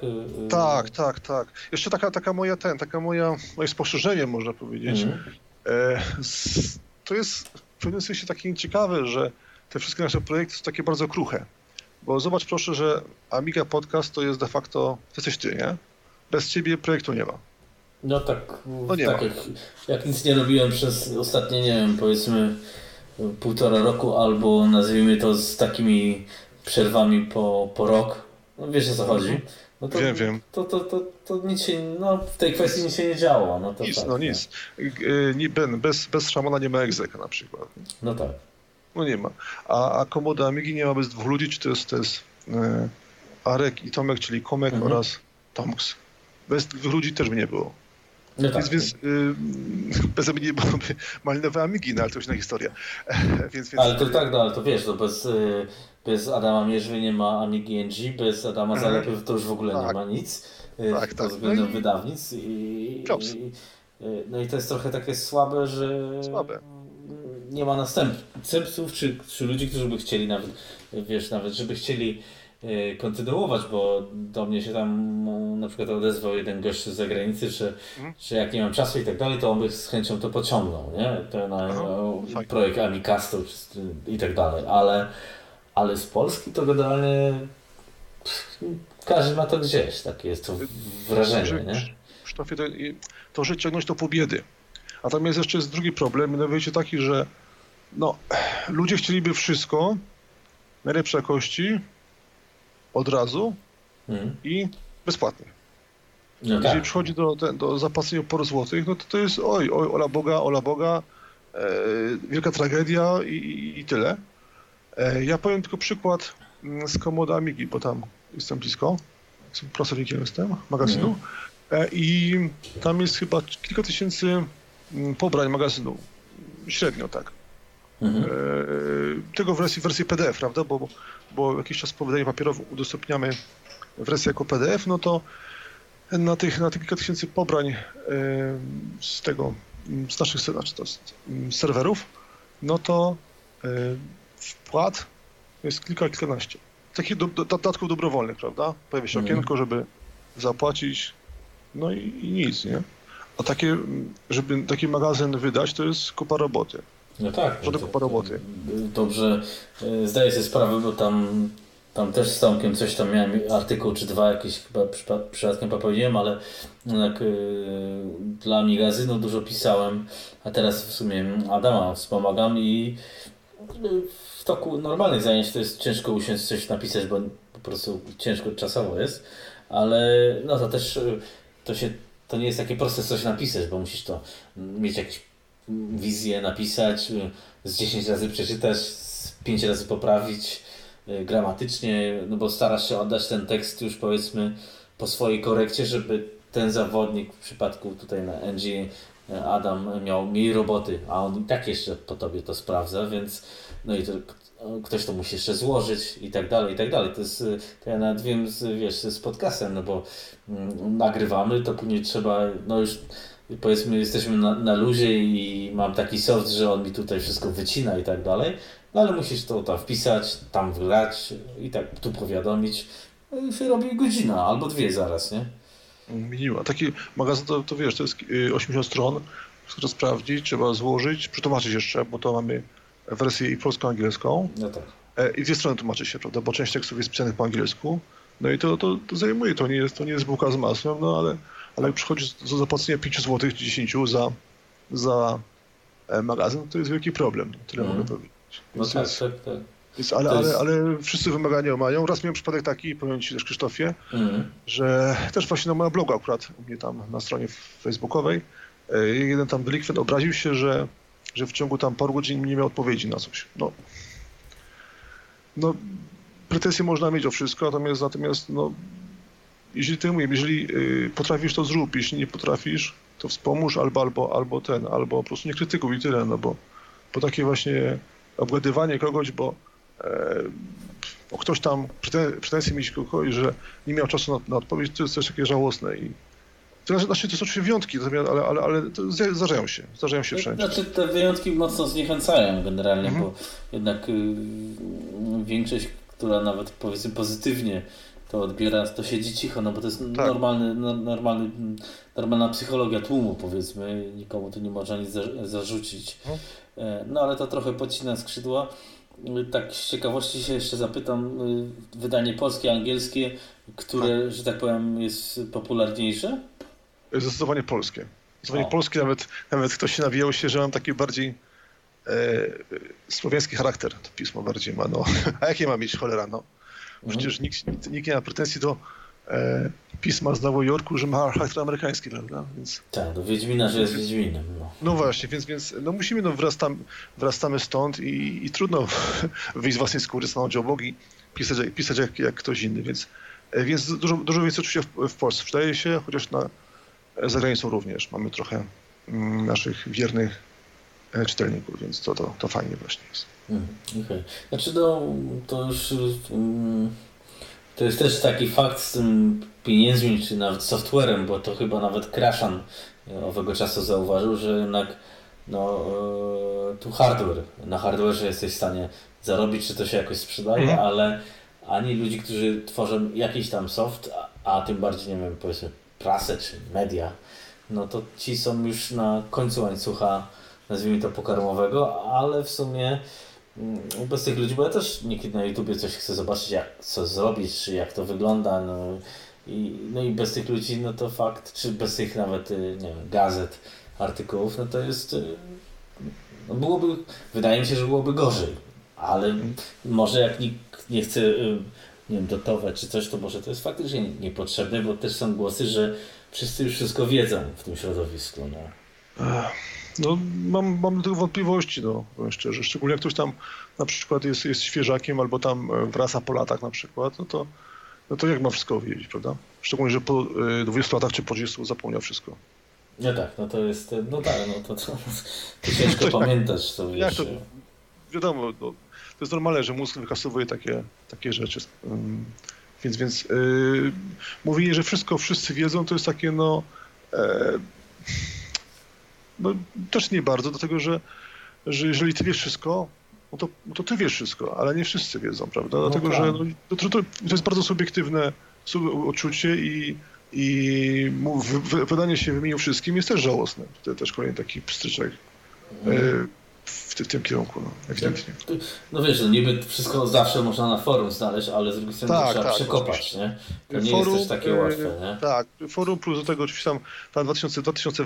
Tak, tak, tak. Jeszcze taka, taka moja ten, taka moja, moje spostrzeżenie można powiedzieć. Mhm. E, to jest w pewnym sensie takie ciekawe, że te wszystkie nasze projekty są takie bardzo kruche. Bo zobacz proszę, że Amiga Podcast to jest de facto, to jesteś ty, nie? Bez ciebie projektu nie ma. No tak, no nie tak ma. Jak, jak nic nie robiłem przez ostatnie, nie wiem, powiedzmy półtora roku, albo nazwijmy to z takimi przerwami po, po rok. No wiesz o co chodzi. Mhm. No to, wiem, wiem. To, to, to, to nic się, no w tej kwestii nic się nie działo. No to nic, tak, no nic. Tak. Ben, bez, bez szamana nie ma egzeka na przykład. No tak. No nie ma. A, a komoda Amigi nie ma bez dwóch ludzi, czy to jest, to jest e, Arek i Tomek, czyli Komek mhm. oraz Tomks. Bez dwóch ludzi też by nie było. No tak. Więc, więc y, bez mnie nie byłoby malinowe Amigi, no ale to już inna historia. więc, więc... Ale to tak, no ale to wiesz, to bez, y, bez Adama Mierzwy nie ma Amigi NG, bez Adama mhm. Zalepy to już w ogóle tak. nie ma nic. Y, tak, tak. względem no i... wydawnic. I, i, no i to jest trochę takie słabe, że słabe. Nie ma następców, czy, czy ludzi, którzy by chcieli nawet, wiesz, nawet żeby chcieli E, kontynuować, bo do mnie się tam no, na przykład odezwał jeden gość z zagranicy, że, mhm. że jak nie mam czasu i tak dalej, to on by z chęcią to pociągnął, nie? Ten no, projekt Amicasto i tak dalej, ale, ale z Polski to generalnie każdy ma to gdzieś, takie jest to wrażenie, nie? Krzysztofie, to, to, że ciągnąć to po biedy. A tam jest jeszcze jest drugi problem, mianowicie taki, że no, ludzie chcieliby wszystko najlepszej jakości, od razu hmm. i bezpłatnie. No Jeżeli tak. przychodzi do, do zapłacenia paru złotych, no to to jest oj, oj, ola Boga, ola Boga, e, wielka tragedia i, i tyle. E, ja powiem tylko przykład mm, z Komoda Amigi, bo tam jestem blisko, pracownikiem jestem magazynu hmm. e, i tam jest chyba kilka tysięcy pobrań magazynu, średnio tak. Mhm. E, tego w wersji, wersji PDF, prawda? Bo, bo jakiś czas po wydaniu papierowym udostępniamy wersję jako PDF, no to na tych, na tych kilka tysięcy pobrań e, z tego, z naszych znaczy to z serwerów, no to e, wpłat jest kilka, kilkanaście. Takich do, do, dodatków dobrowolnych, prawda? Pojawia się mhm. okienko, żeby zapłacić, no i, i nic, nie? A takie, żeby taki magazyn wydać, to jest kupa roboty. No tak. Żadnego no roboty. Dobrze, e, zdaję sobie sprawę, bo tam, tam też z Tomkiem coś tam miałem, artykuł czy dwa jakiś chyba przypadkiem popełniłem, ale tak, yy, dla magazynu dużo pisałem, a teraz w sumie Adama wspomagam i w toku normalnych zajęć to jest ciężko usiąść coś napisać, bo po prostu ciężko czasowo jest, ale no to też to się to nie jest takie proste coś napisać, bo musisz to mieć jakiś wizję napisać, z 10 razy przeczytać, z 5 razy poprawić y, gramatycznie, no bo starasz się oddać ten tekst już powiedzmy po swojej korekcie, żeby ten zawodnik w przypadku tutaj na NG y, Adam miał mniej roboty, a on i tak jeszcze po tobie to sprawdza, więc no i to, ktoś to musi jeszcze złożyć i tak dalej, i tak dalej. To jest, y, to ja nawet wiem z, wiesz, z podcastem, no bo mm, nagrywamy, to później trzeba, no już powiedzmy jesteśmy na, na luzie i mam taki soft, że on mi tutaj wszystko wycina i tak dalej, no ale musisz to tam wpisać, tam wgrać i tak tu powiadomić. No I robi godzina albo dwie zaraz, nie? Minima. Taki magazyn to, to wiesz, to jest 80 y, stron, trzeba sprawdzić, trzeba złożyć, przetłumaczyć jeszcze, bo to mamy wersję i polsko-angielską. No tak. E, I dwie strony tłumaczy się, prawda, bo część tekstów jest pisanych po angielsku. No i to, to, to zajmuje, to nie jest, to nie jest bułka z masłem, no ale ale jak przychodzi do zapłacenia 5 zł czy 10 za, za e, magazyn, to jest wielki problem. Tyle mm. mogę powiedzieć. No tak, jest, tak, tak. Jest, ale, jest... ale, ale wszyscy wymagania mają. Raz miałem przypadek taki, powiem Ci też Krzysztofie, mm. że też właśnie na moim blogu akurat, u mnie tam na stronie facebookowej, e, jeden tam delikwent obraził się, że że w ciągu tam paru godzin nie miał odpowiedzi na coś. No, no pretensje można mieć o wszystko, natomiast, natomiast no, jeśli ty mówię, jeżeli y, potrafisz, to zrób, jeśli nie potrafisz, to wspomóż albo, albo, albo ten, albo po prostu nie krytykuj i tyle, no bo, bo takie właśnie obgadywanie kogoś, bo e, ktoś tam pretensje mieć kogoś, że nie miał czasu na, na, odpowiedź, to jest coś takie żałosne i to znaczy, to są oczywiście wyjątki, ale, ale, ale zdarzają się, zdarzają się wszędzie. Znaczy te wyjątki mocno zniechęcają generalnie, mhm. bo jednak y, większość, która nawet powiedzmy pozytywnie to odbiera, to siedzi cicho, no bo to jest tak. normalny, no, normalny, normalna psychologia tłumu powiedzmy, nikomu tu nie można nic zarzucić. Mhm. E, no ale to trochę podcina skrzydła. Tak z ciekawości się jeszcze zapytam, y, wydanie polskie, angielskie, które, tak. że tak powiem, jest popularniejsze? Zdecydowanie polskie. Zdecydowanie o. polskie, nawet, nawet ktoś się nawijał się, że mam taki bardziej e, słowiański charakter, to pismo bardziej ma, no. A jakie ma mieć cholera, no? Przecież nikt, nikt, nikt nie ma pretensji do e, pisma z Nowego Jorku, że ma charakter amerykański, prawda? Więc, tak, do Wiedźmina, że jest Wiedźminem. No, no właśnie, więc, więc no musimy, no wrastam, wrastamy stąd i, i trudno wyjść z własnej skóry, stanąć obok i pisać, pisać jak, jak ktoś inny, więc, e, więc dużo, dużo więcej oczywiście w, w Polsce przydaje się, chociaż na za granicą również. Mamy trochę mm, naszych wiernych e, czytelników, więc to, to, to fajnie właśnie jest. Mm, okay. Znaczy no, to już um, to jest też taki fakt z tym pieniędzmi, czy nawet softwarem, bo to chyba nawet Kraszan owego czasu zauważył, że jednak no, e, tu hardware, na hardware jesteś w stanie zarobić, czy to się jakoś sprzedaje, mhm. ale ani ludzi, którzy tworzą jakiś tam soft, a, a tym bardziej, nie wiem, powiedzmy prasę czy media, no to ci są już na końcu łańcucha, nazwijmy to pokarmowego, ale w sumie mm, bez tych ludzi, bo ja też niekiedy na YouTubie coś chcę zobaczyć, jak co zrobić, czy jak to wygląda, no i, no i bez tych ludzi, no to fakt, czy bez tych nawet, y, nie wiem, gazet, artykułów, no to jest, y, no byłoby, wydaje mi się, że byłoby gorzej, ale może jak nikt nie chce y, nie wiem, dotować czy coś, to może to jest faktycznie niepotrzebne, bo też są głosy, że wszyscy już wszystko wiedzą w tym środowisku. No, no mam, mam do tego wątpliwości, no, powiem szczerze. Szczególnie jak ktoś tam na przykład jest, jest świeżakiem albo tam e, wraca po latach na przykład, no to, no to jak ma wszystko wiedzieć, prawda? Szczególnie, że po 20 e, latach czy po 30 zapomniał wszystko. No tak, no to jest, no tak, no to, to, to ciężko to pamiętać, to wiesz. to, wiadomo, no, to jest normalne, że mózg wykasowuje takie, takie rzeczy. Więc, więc yy, mówienie, że wszystko wszyscy wiedzą, to jest takie no, e, no też nie bardzo, dlatego że, że jeżeli ty wiesz wszystko, no to, no to ty wiesz wszystko, ale nie wszyscy wiedzą, prawda? No dlatego, tak. że no, to, to, to, jest bardzo subiektywne odczucie i, i wydanie się wymienił wszystkim jest też żałosne. To też kolejny taki pstryczek. W, w tym kierunku, no, ewidentnie. No wiesz, no niby wszystko zawsze można na forum znaleźć, ale z drugiej strony tak, trzeba tak, przekopać, nie? To nie forum, jest też takie łatwe, nie? Tak, forum plus do tego oczywiście tam, tam 2000, 2000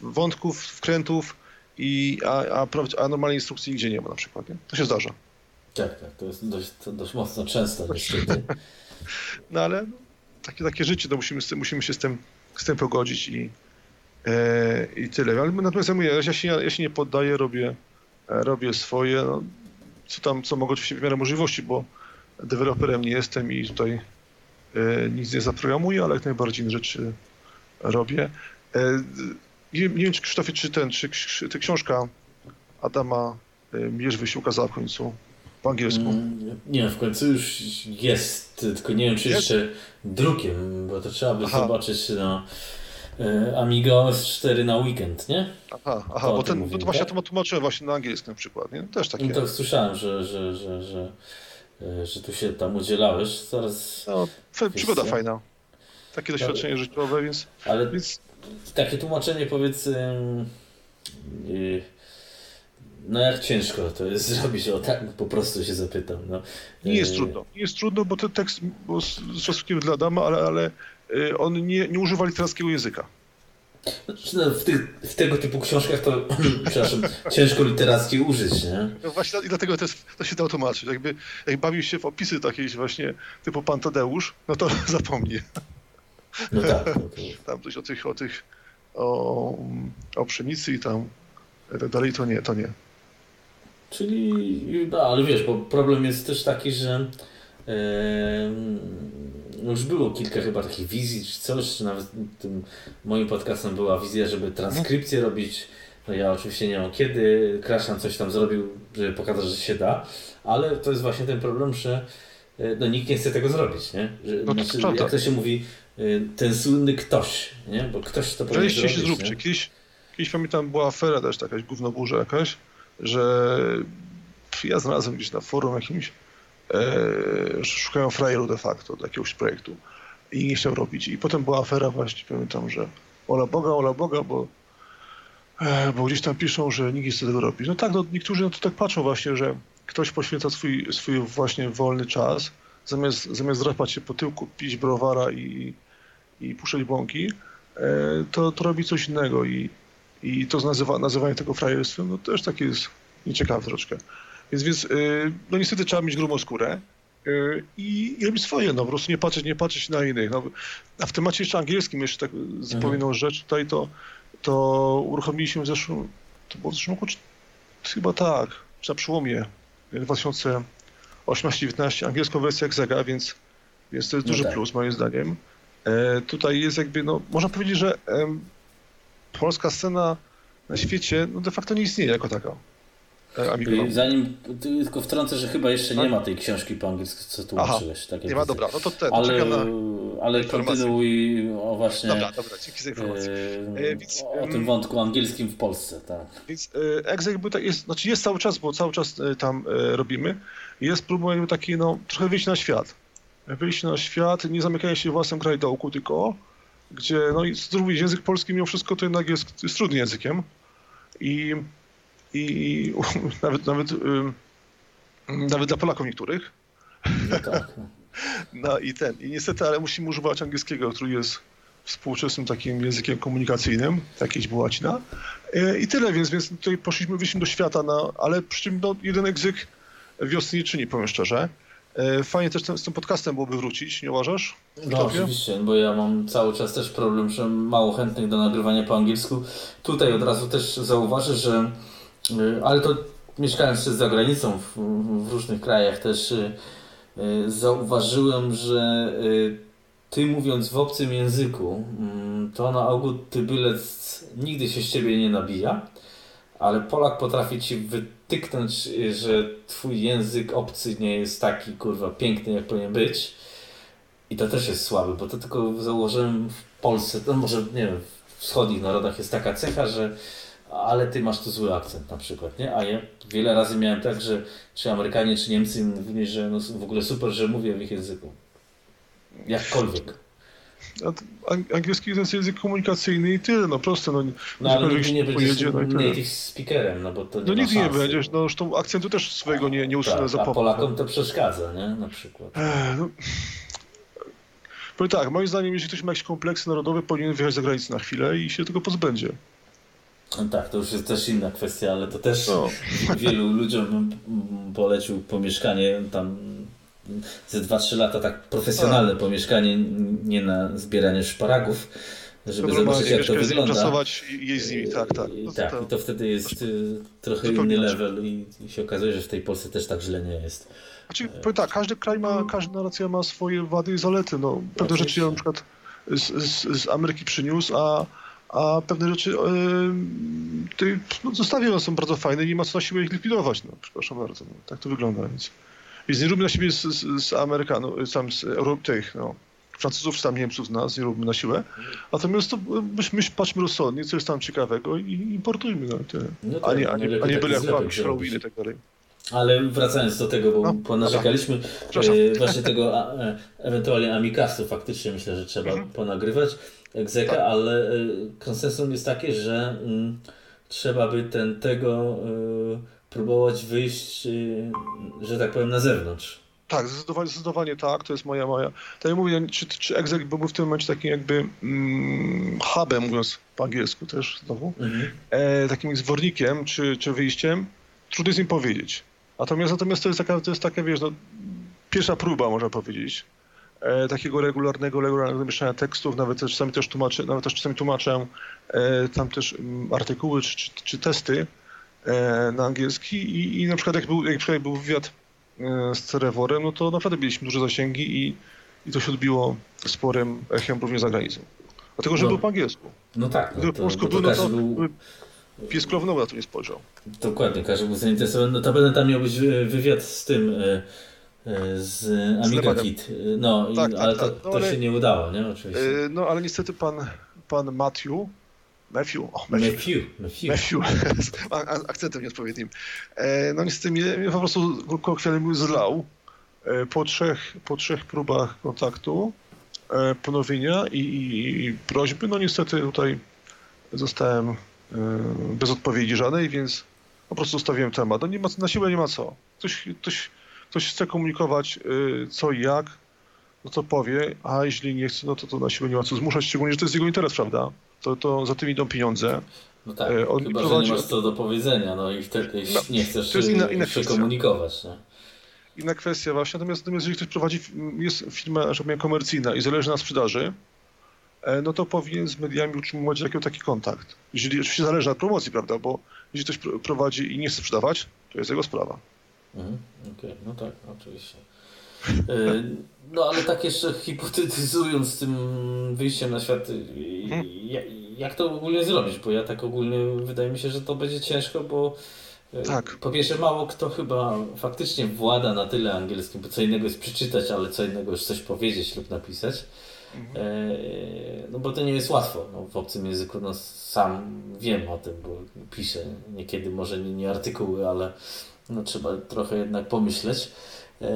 wątków, wkrętów, i, a, a, a normalnej instrukcji nigdzie nie ma na przykład, nie? To się zdarza. Tak, tak, to jest dość, to dość mocno często niestety. no ale takie, takie życie, to musimy, musimy się z tym, z tym pogodzić i, e, i tyle. Ale natomiast ja, mówię, ja, się, ja się nie poddaję, robię, E, robię swoje, no, co tam, co mogę oczywiście w miarę możliwości, bo deweloperem nie jestem i tutaj e, nic nie zaprogramuję, ale jak najbardziej rzeczy robię. E, nie, nie, wiem, czy Krzysztofie, czy ten, czy, czy książka Adama e, Mierzwy się ukazała w końcu po angielsku? Mm, nie, w końcu już jest, tylko nie wiem, czy jest? jeszcze drukiem, bo to trzeba by Aha. zobaczyć na E, Amiga OS 4 na weekend, nie? Aha, aha bo ten, mówię, to właśnie tak? to tłumaczyłem właśnie na angielskim na przykład, nie? Też takie. No to słyszałem, że, że, że, że, e, że tu się tam udzielałeś. Zaraz. No, przygoda fajna. Takie doświadczenie ale, życiowe, więc. Ale więc... takie tłumaczenie powiedz. Yy, no jak ciężko to jest zrobić, o tak po prostu się zapytam. No. Nie jest trudno. Nie jest trudno, bo ten tekst bo z, szacunkiem dla Adama, ale, ale Y, on nie, nie używa literackiego języka. Znaczy, no, w, tych, w, tego typu książkach to, przepraszam, ciężko literacki użyć, nie? No właśnie i dlatego to, jest, to się dało tłumaczyć. Jakby, jak bawił się w opisy takie właśnie typu Pan Tadeusz, no to zapomni. No tak. No to... Tam coś o tych, o tych, o, o pszenicy i tam tak dalej, to nie, to nie. Czyli, no, ale wiesz, bo problem jest też taki, że no już było kilka chyba takich wizji czy coś, czy nawet tym moim podcastem była wizja, żeby transkrypcję robić. No ja oczywiście nie mam kiedy, Kraszan coś tam zrobił, żeby pokazać, że się da, ale to jest właśnie ten problem, że e, no, nikt nie chce tego zrobić, nie? Że, no znaczy, to jak to się mówi, e, ten słynny ktoś, nie? Bo ktoś to powinien zrobić. się zróbcie. Nie? Kiedyś, kiedyś pamiętam, była afera też, jakaś gównoburza jakaś, że ja znalazłem gdzieś na forum jakimś, szukają frajeru de facto do jakiegoś projektu i nie chciał robić. I potem była afera właśnie, pamiętam, że ola Boga, ola Boga, bo, e, bo gdzieś tam piszą, że nikt nie chce tego robić. No tak, no, niektórzy na to tak patrzą właśnie, że ktoś poświęca swój, swój właśnie wolny czas, zamiast, zamiast drapać się po tyłku, pić browara i, i puszczać błąki, e, to, to robi coś innego i, i to nazywa, nazywanie tego frajerstwem, no też takie jest nieciekawe troszkę. Więc, więc y, no niestety trzeba mieć grubą skórę y, i, i robić swoje, no po prostu nie patrzeć, nie patrzeć na innych. No, a w temacie jeszcze angielskim, jeszcze tak zapomniną mhm. rzecz tutaj, to, to uruchomiliśmy w zeszłym, to było w zeszłym roku, chyba tak, na przełomie 2018-19 angielską wersję Exega, więc, więc to jest no duży tak. plus moim zdaniem. E, tutaj jest jakby, no można powiedzieć, że polska scena na świecie no de facto nie istnieje jako taka. Amigo. Zanim tylko wtrącę, że chyba jeszcze tak? nie ma tej książki po angielsku, co tłumaczyłeś. Tak nie ma, dobra, no to ten, ale, na ale kontynuuj o właśnie dobra, dobra, dzięki za informację. E, więc, o tym mm, wątku angielskim w Polsce, tak. Więc e, Exec jakby tak jest, znaczy jest cały czas, bo cały czas e, tam e, robimy. Jest próbą jakby taki, no, trochę wyjść na świat. Wyjść na świat, nie zamykanie się w własnym kraju dołku, tylko gdzie, no i z drugiej język polski mimo wszystko to jednak jest, jest trudnym językiem. I i nawet, nawet, nawet dla Polaków niektórych. No tak. No i ten, i niestety, ale musimy używać angielskiego, który jest współczesnym takim językiem komunikacyjnym, jakieś była łacina. E, I tyle, więc, więc tutaj poszliśmy, wyszliśmy do świata, no, ale przy czym no, jeden egzyk wiosny nie czyni, powiem szczerze. E, fajnie też ten, z tym podcastem byłoby wrócić, nie uważasz? No oczywiście, bo ja mam cały czas też problem, że mało chętnych do nagrywania po angielsku. Tutaj od razu też zauważę, że ale to mieszkając też za granicą w, w różnych krajach też y, y, zauważyłem, że ty mówiąc w obcym języku, mm, to na ogół tybylec nigdy się z ciebie nie nabija, ale Polak potrafi ci wytyknąć, że twój język obcy nie jest taki kurwa piękny jak powinien być. I to też jest słabe, bo to tylko założyłem w Polsce, no może nie wiem, w wschodnich narodach jest taka cecha, że ale ty masz tu zły akcent na przykład, nie? A ja wiele razy miałem tak, że czy Amerykanie, czy Niemcy mówili, że no w ogóle super, że mówię w ich języku. Jakkolwiek. Angielski jest język komunikacyjny i tyle, no proste. No, no ale nigdy nie będziesz no native speakerem, no bo to nie No nigdy nie będziesz, no zresztą akcentu też swojego nie, nie usunę tak, A Polakom to przeszkadza, nie? Na przykład. No. Powiem tak, moim zdaniem, jeśli ktoś ma jakieś kompleksy narodowe, powinien wyjechać za granicę na chwilę i się tego pozbędzie. No tak, to już jest też inna kwestia, ale to też no. wielu ludziom polecił pomieszkanie tam ze 2-3 lata tak profesjonalne A. pomieszkanie, nie na zbieranie szparagów, żeby zobaczyć jak to wygląda. Pracować i jeść z nimi, tak, tak. No tak, to, i to wtedy jest y, trochę inny level i, i, się okazuje, że w tej Polsce też tak źle nie jest. Znaczy, powiem tak, każdy kraj ma, każda nacja ma swoje wady i zalety. No, pewne rzeczy ja na przykład z, z, z Ameryki przyniósł, a a pewne rzeczy yy, no, zostawione są bardzo fajne i nie ma co na siłę ich likwidować. No, przepraszam bardzo, no, tak to wygląda. Więc, więc nie róbmy na siebie z, z, z Amerykanów, sam z Europ, tych, no, Francuzów, tam Niemców z nas, nie róbmy na siłę. Natomiast to myśmy patrzmy rozsądnie, co jest tam ciekawego i importujmy. No, tyle. No tak, a nie, a nie, a nie byle jak i tak dalej. Ale wracając do tego, bo no, ponarzekaliśmy e, właśnie tego a, e, ewentualnie Amikastu faktycznie myślę, że trzeba mhm. ponagrywać egzeka, tak. ale y, konsensus jest takie, że y, trzeba by ten tego y, próbować wyjść, y, że tak powiem, na zewnątrz. Tak, zdecydowanie, zdecydowanie tak, to jest moja, moja. Tak jak mówię, czy, czy egzek byłby w tym momencie takim jakby mm, hubem, mówiąc po angielsku też znowu, mhm. e, takim zwornikiem czy, czy wyjściem, trudno jest im powiedzieć. Natomiast, natomiast to jest taka, to jest taka wiesz, no, pierwsza próba, można powiedzieć. E, takiego regularnego, regularnego zamieszczania tekstów, nawet czasami też tłumaczę, nawet też czasami tłumaczę e, tam też m, mm, artykuły czy, czy, czy testy e, na angielski i, i na przykład jak był, jak przykład był wywiad e, z Cereworem, no to naprawdę mieliśmy duże zasięgi i, i to się odbiło sporym echem również za granicą. Dlatego, że no. był po angielsku. No tak. No Gdyby po polsku był, no to był... pies na to nie spojrzał. Dokładnie, każdy był zainteresowany. No to będę tam miał być wywiad z tym e, e, z Amiga Kit. No, tak, i, ale tak, to, tak. no, to ale, się nie udało, nie? Oczywiście. E, no ale niestety pan, pan Matthew Matthew, oh, Matthew, Matthew, Matthew. akcentem nieodpowiednim. No niestety mnie, mnie po prostu kolokwialnie zlał po trzech, po trzech próbach kontaktu E, ponowienia i, i, prośby. No niestety tutaj zostałem e, bez odpowiedzi żadnej, więc po prostu zostawiłem temat. No nie ma, na siłę nie ma co. Ktoś, ktoś, ktoś chce komunikować e, co i jak, no to powie, a jeśli nie chce, no to, to na siłę nie ma co zmuszać, szczególnie, że to jest jego interes, prawda? To, to za tym idą pieniądze. No tak, On chyba, prowadzi... że nie masz co do powiedzenia, no i wtedy no, nie chcesz to jest inna, inna się komunikować. Nie? inna kwestia właśnie. Natomiast, natomiast jeżeli ktoś prowadzi, jest firma, powiem, komercyjna i zależy na sprzedaży, e, no to powinien z mediami utrzymywać jakiś taki kontakt. Jeżeli oczywiście zależy od promocji, prawda, bo jeśli ktoś prowadzi i nie chce sprzedawać, to jest jego sprawa. Mhm, Okej, okay. no tak, oczywiście. E, no ale tak jeszcze hipotetyzując tym wyjściem na świat, mhm. jak to ogólnie zrobić? Bo ja tak ogólnie wydaje mi się, że to będzie ciężko, bo tak. Po pierwsze, mało kto chyba faktycznie włada na tyle angielskim, bo co innego jest przeczytać, ale co innego już coś powiedzieć lub napisać. Mhm. E, no bo to nie jest łatwo no, w obcym języku. No, sam wiem o tym, bo piszę niekiedy może nie, nie artykuły, ale no, trzeba trochę jednak pomyśleć. E,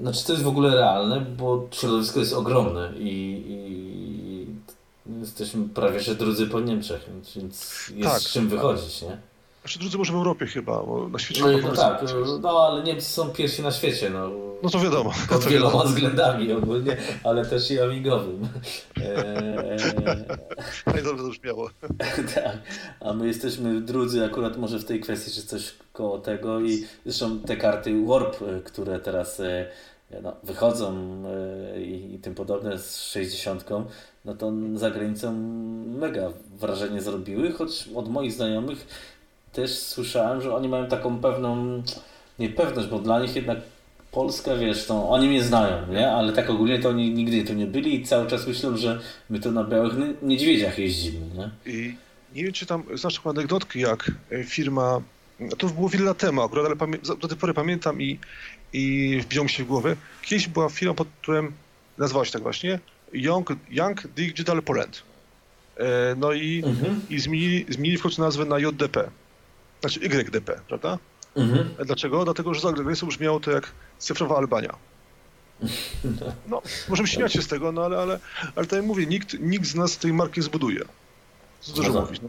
no, czy to jest w ogóle realne, bo środowisko jest ogromne i, i jesteśmy prawie że drudzy po Niemczech, więc jest tak, z czym wychodzić, nie? Znaczy drudzy może w Europie chyba, bo na świecie... No, no tak, no ale Niemcy są pierwsi na świecie, no. No to wiadomo. Pod to wieloma wiadomo. względami ogólnie, ale też i amigowym. Eee... Eee... dobrze to brzmiało. tak, a my jesteśmy drudzy akurat może w tej kwestii, czy coś koło tego i zresztą te karty Warp, które teraz e, no, wychodzą e, i, i tym podobne z 60, no to za granicą mega wrażenie zrobiły, choć od moich znajomych też słyszałem, że oni mają taką pewną niepewność, bo dla nich jednak Polska, wiesz, to oni mnie znają, nie? Ale tak ogólnie to oni nigdy tu nie byli i cały czas myślą, że my to na białych niedźwiedziach jeździmy, nie? I nie wiem, czy tam znasz taką anegdotkę, jak e, firma, to było wiele lat temu akurat, ale do tej pory pamiętam i, i wbiło mi się w głowę. Kiedyś była firma pod tytułem, nazywała się tak właśnie, Young, Young Digital Poland. E, no i, mhm. i zmienili, zmienili w końcu nazwę na JDP znaczy YDP, prawda? Mhm. Dlaczego? Dlatego, że za granicą brzmiało to jak cyfrowa Albania. No, możemy śmiać się z tego, no ale, ale, ale tak jak mówię, nikt, nikt z nas tej marki zbuduje. Co dużo no mówić. No.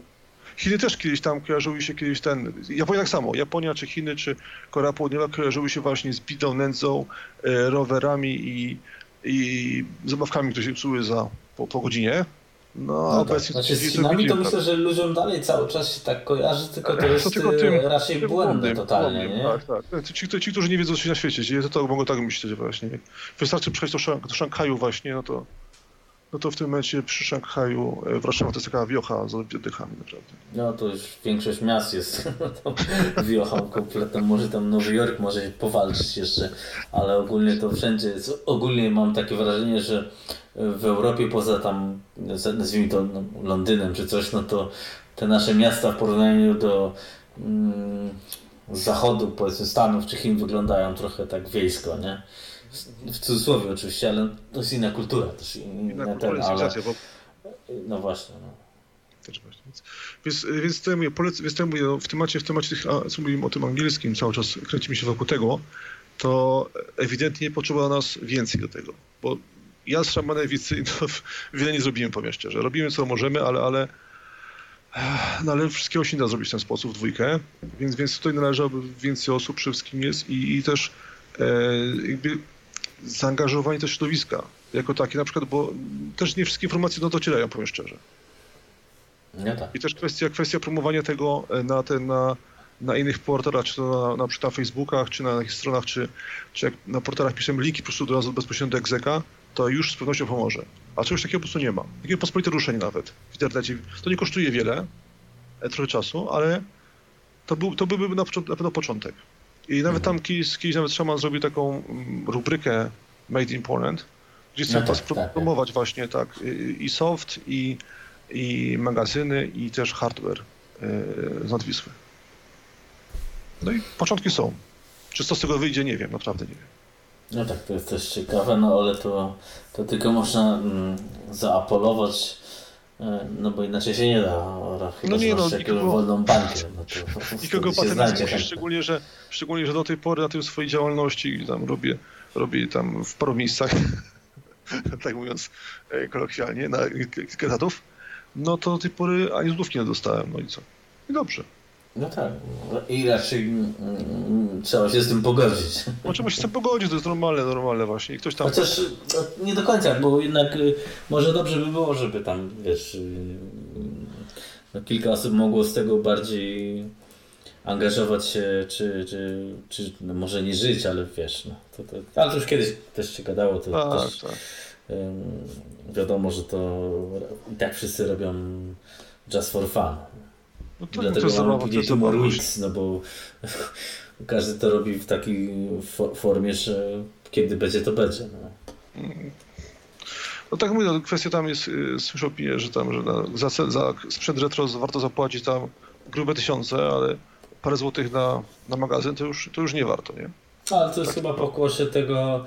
Chiny też kiedyś tam kojarzyły się kiedyś ten, Japonia tak samo, Japonia czy Chiny czy Korea Południowa kojarzyły się właśnie z bitą nędzą, e, rowerami i, i zabawkami, które się psuły za, po, po godzinie. No, no tak. tak. znaczy, z Chinami to myślę, że ludziom dalej cały czas się tak kojarzy, tylko to jest tylko tym, e, raczej tym błędne totalnie. Nie? Tak, tak. Ci, ci, którzy nie wiedzą, co się na świecie dzieje, to, to mogą tak myśleć właśnie. Wystarczy przyjechać do Szanghaju właśnie, no to no to w tym momencie przy Szanghaju e, Warszawa to jest taka wiocha z oddechami naprawdę. No to już większość miast jest wiochą kompletną. Może tam Nowy Jork może powalczyć jeszcze, ale ogólnie to wszędzie jest. Ogólnie mam takie wrażenie, że w Europie poza tam, nazwijmy to no, Londynem czy coś, no to te nasze miasta w porównaniu do mm, zachodu, powiedzmy Stanów czy Chin wyglądają trochę tak wiejsko, nie? W cudzysłowie oczywiście, ale to jest inna kultura. Też inna, inna kultura, ten, ale... bo... No właśnie. No. Też właśnie. Więc, więc, to mówię, polecę, więc to mówię, no, w temacie, w temacie tych, co mówimy o tym angielskim, cały czas kręcimy się wokół tego, to ewidentnie potrzeba nas więcej do tego. Bo ja z Szamanewicy no, wiele nie zrobiłem, powiem szczerze. Robimy co możemy, ale, ale, no, ale wszystkiego się nie da zrobić w ten sposób, w dwójkę. Więc, więc tutaj należy, aby więcej osób przede wszystkim jest i, i też e, jakby zaangażowanie też środowiska jako takie na przykład, bo też nie wszystkie informacje no, docierają, powiem szczerze. Nie tak. I też kwestia, kwestia promowania tego na, te, na, na innych portalach, czy to na, na przykład na Facebookach, czy na jakichś stronach, czy, czy jak na portalach piszemy linki po prostu do razu bezpośrednio do egzeka, to już z pewnością pomoże. A czegoś takiego po prostu nie ma. Takiego pospolite ruszenie nawet w internecie. To nie kosztuje wiele, e, trochę czasu, ale to, był, to byłby na, na pewno początek. I nawet tam kiedyś, kiedyś nawet Szaman zrobił taką mm, rubrykę Made in Poland, gdzie chcę no tak, tak, promować tak. właśnie tak i soft, i, i magazyny, i też hardware yy, z Nadwisły. No i początki są. Czy co z tego wyjdzie, nie wiem, naprawdę nie wiem. No tak, to jest też ciekawe, no ale to, to tylko można mm, zaapolować, no bo inaczej się nie da. Chyba, no nie, no, nikogo, wolną bankę. No to nikogo patent szczególnie że, szczególnie, że do tej pory na tym swojej działalności tam robię, robię tam w paru miejscach, tak mówiąc e, kolokwialnie, na kilka etatów, no to do tej pory ani złotówki nie dostałem, no i co? I dobrze. No tak. I raczej mm, trzeba się z tym pogodzić. No trzeba się z tym pogodzić, to jest normalne, normalne właśnie. I ktoś tam... Chociaż no, nie do końca, bo jednak y, może dobrze by było, żeby tam, wiesz, y, no, kilka osób mogło z tego bardziej angażować się, czy, czy, czy no może nie żyć, ale wiesz, no, to, to, ale to już kiedyś też się gadało, to tak, też tak. wiadomo, że to i tak wszyscy robią just for fun. No tak, Dlatego no mamy później Tumor Mix, no bo każdy to robi w takiej formie, że kiedy będzie, to będzie. No. No tak mówię, no, kwestia tam jest, y, słyszę opinię, że tam, że na, za, za sprzęt retro warto zapłacić tam grube tysiące, ale parę złotych na, na magazyn to już, to już nie warto, nie? Ale to jest tak. chyba pokłosie tego,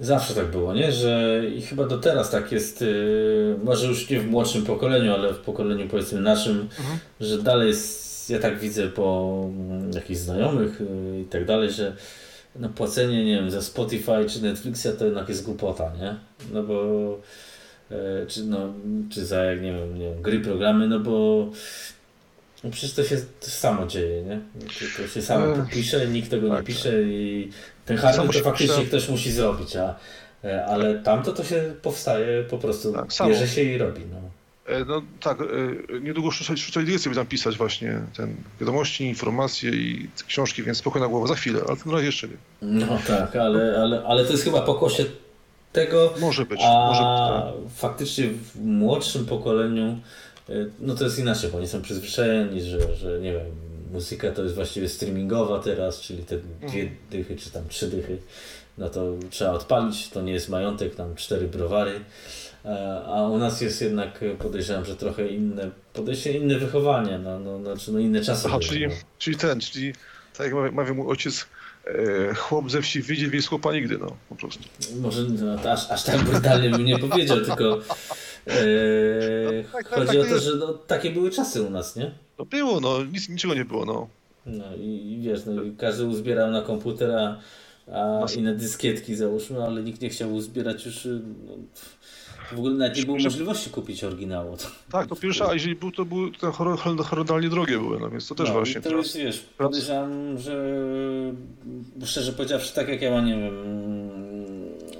zawsze tak było, nie? Że i chyba do teraz tak jest, yy, może już nie w młodszym pokoleniu, ale w pokoleniu powiedzmy naszym, mhm. że dalej jest, ja tak widzę po mm, jakichś znajomych yy, i tak dalej, że no płacenie, nie wiem, za Spotify czy Netflixa to jednak jest głupota, nie? No bo yy, czy, no, czy za, jak nie wiem, nie wiem, gry, programy, no bo no przecież to się to samo dzieje, nie? To, to się samo pisze, nikt tego tak, nie pisze i ten hardware to faktycznie ktoś musi zrobić, a, e, ale tamto to się powstaje po prostu, tak, bierze się i robi. No. E, no tak, e, niedługo sztucznej inteligencji tam pisać właśnie ten wiadomości, informacje i książki, więc spokojna głowa za chwilę, ale na razie jeszcze nie. No tak, ale, ale, ale to jest chyba pokłosie tego. Może być, a może być. Tak. Faktycznie w młodszym pokoleniu no to jest inaczej, bo oni są przyzwyczajeni, że, że nie wiem, muzyka to jest właściwie streamingowa teraz, czyli te dwie mhm. dychy czy tam trzy dychy, no to trzeba odpalić, to nie jest majątek, tam cztery browary. E, a u nas jest jednak, podejrzewam, że trochę inne podejście, inne wychowanie, no, no, znaczy, no inne czasy. Aha, czyli, no. czyli ten, czyli tak jak mawia mój ojciec, e, chłop ze wsi wyjdzie, wieś chłopa nigdy, no po prostu. Może no, aż, aż tak brutalnie bym nie powiedział, tylko Eee, tak, tak, chodzi tak, o to, że no, takie były czasy u nas, nie? No było, no, nic, niczego nie było, no. No i, i wiesz, no, każdy uzbierał na komputer, a, a inne dyskietki załóżmy, ale nikt nie chciał uzbierać już. No, w ogóle nawet nie było możliwości kupić oryginału. Tak, to pierwsza, a jeżeli był, to były te horrendalnie drogie były, no więc to też no, właśnie. To jest, wiesz, podejrzewam, że szczerze powiedziawszy, tak jak ja mam, nie wiem,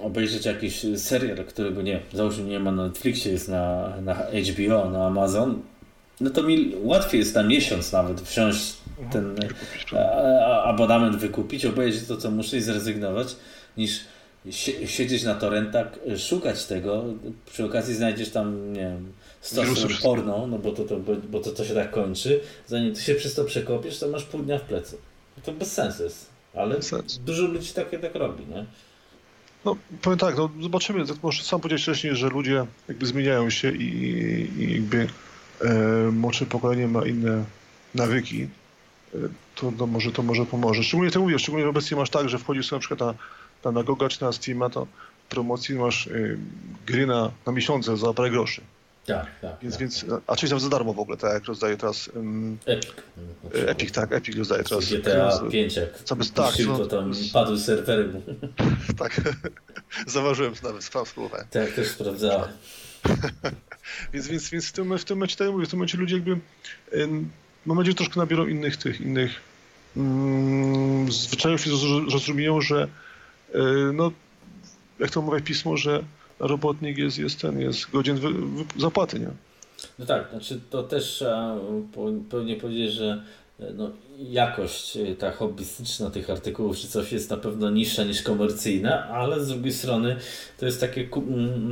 obejrzeć jakiś serial, którego nie, załóżmy nie ma na Netflixie, jest na, na HBO, na Amazon, no to mi łatwiej jest na miesiąc nawet wziąć ten abonament, wykupić, obejrzeć to, co muszę i zrezygnować, niż siedzieć na torrentach, szukać tego, przy okazji znajdziesz tam, nie wiem, stosem porno, no bo to, to, bo to, to się tak kończy, zanim ty się przez to przekopiesz, to masz pół dnia w plecy. To bez sensu jest, ale dużo ludzi tak, tak robi, nie? No, powiem tak, no zobaczymy. Może sam powiedzieć wcześniej, że ludzie jakby zmieniają się i, i jakby młodsze pokolenie ma inne nawyki. E, to no, może to może pomoże. Szczególnie to mówię, szczególnie obecnie masz tak, że wchodzisz sobie na przykład na, na, na czy na Steama, to promocji masz y, gry na, na miesiące za parę groszy. Tak, tak. Więc, tak. więc, a część tam za darmo w ogóle, tak jak rozdaje teraz. Um, Epic. Epic, tak, Epic rozdaje teraz. GTA 5, jak co by, tak, no, to tam padły serwery. tak, zauważyłem nawet, sprawdzałem. Tak, też sprawdzałem. więc, więc, więc w tym, w tym momencie, tak mówię, w tym momencie ludzie jakby, mam nadzieję, troszkę nabiorą innych tych, innych mm, zwyczajów i zrozumieją, że y, no, jak to mówi pismo, że robotnik jest, jest ten, jest godzien wy, wy, zapłaty, nie? No tak, znaczy to też trzeba pewnie powiedzieć, że no, jakość y, ta hobbystyczna tych artykułów czy coś jest na pewno niższa niż komercyjna, ale z drugiej strony to jest taki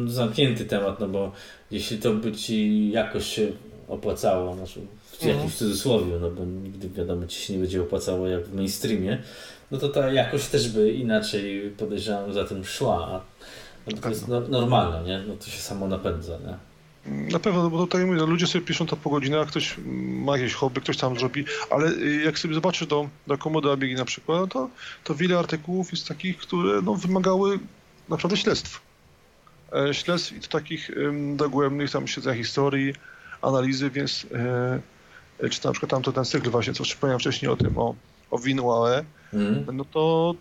zamknięty temat, no bo jeśli to by ci jakoś się opłacało, znaczy w jakimś mhm. cudzysłowie, no bo nigdy wiadomo ci się nie będzie opłacało jak w mainstreamie, no to ta jakość też by inaczej podejrzewam za tym szła. No to jest no, normalne, nie? No to się samo napędza, nie? Na pewno, no bo tutaj mówię, no ludzie sobie piszą to po godzinach, ktoś ma jakieś hobby, ktoś tam zrobi, ale jak sobie zobaczysz do, do komody Abiegi na przykład, no to, to wiele artykułów jest takich, które no, wymagały naprawdę śledztw. E, śledztw i to takich um, dogłębnych, tam siedzenia historii, analizy, więc e, czy na przykład tam to ten cykl właśnie, co wspomniałem wcześniej o tym, o, o winu AE, mm. no to,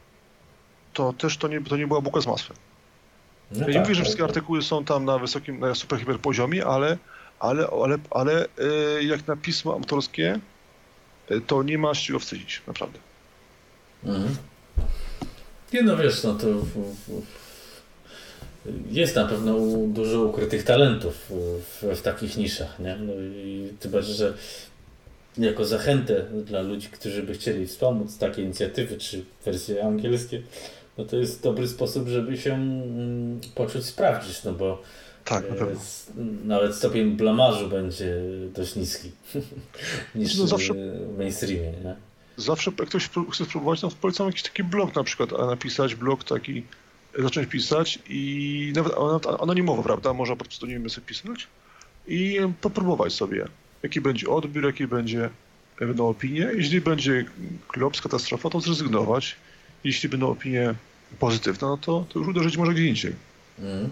to też to nie, to nie była buka z masłem. No ja nie tak, mówię, że wszystkie tak. artykuły są tam na wysokim, na super hiper poziomie, ale, ale, ale, ale e, jak na pismo autorskie, e, to nie ma z czego wstydzić, naprawdę. Mhm. Nie no wiesz, no to jest na pewno dużo ukrytych talentów w, w takich niszach, nie? No i tym bardziej, że jako zachętę dla ludzi, którzy by chcieli wspomóc takie inicjatywy, czy wersje angielskie, no to jest dobry sposób, żeby się mm, poczuć sprawdzić, no bo tak, na e, pewno. nawet stopień blamażu będzie dość niski niż no zawsze, w mainstreamie, nie? Zawsze jak ktoś chce spróbować, to polecam jakiś taki blog na przykład, a napisać blog taki, zacząć pisać i nawet anonimowo, prawda, można pod pseudonimem sobie pisać i popróbować sobie, jaki będzie odbiór, jaki będzie będą opinie. Jeśli będzie klops, katastrofa, to zrezygnować. Jeśli będą opinie pozytywne, no to, to już uderzyć może gdzie indziej. Mm.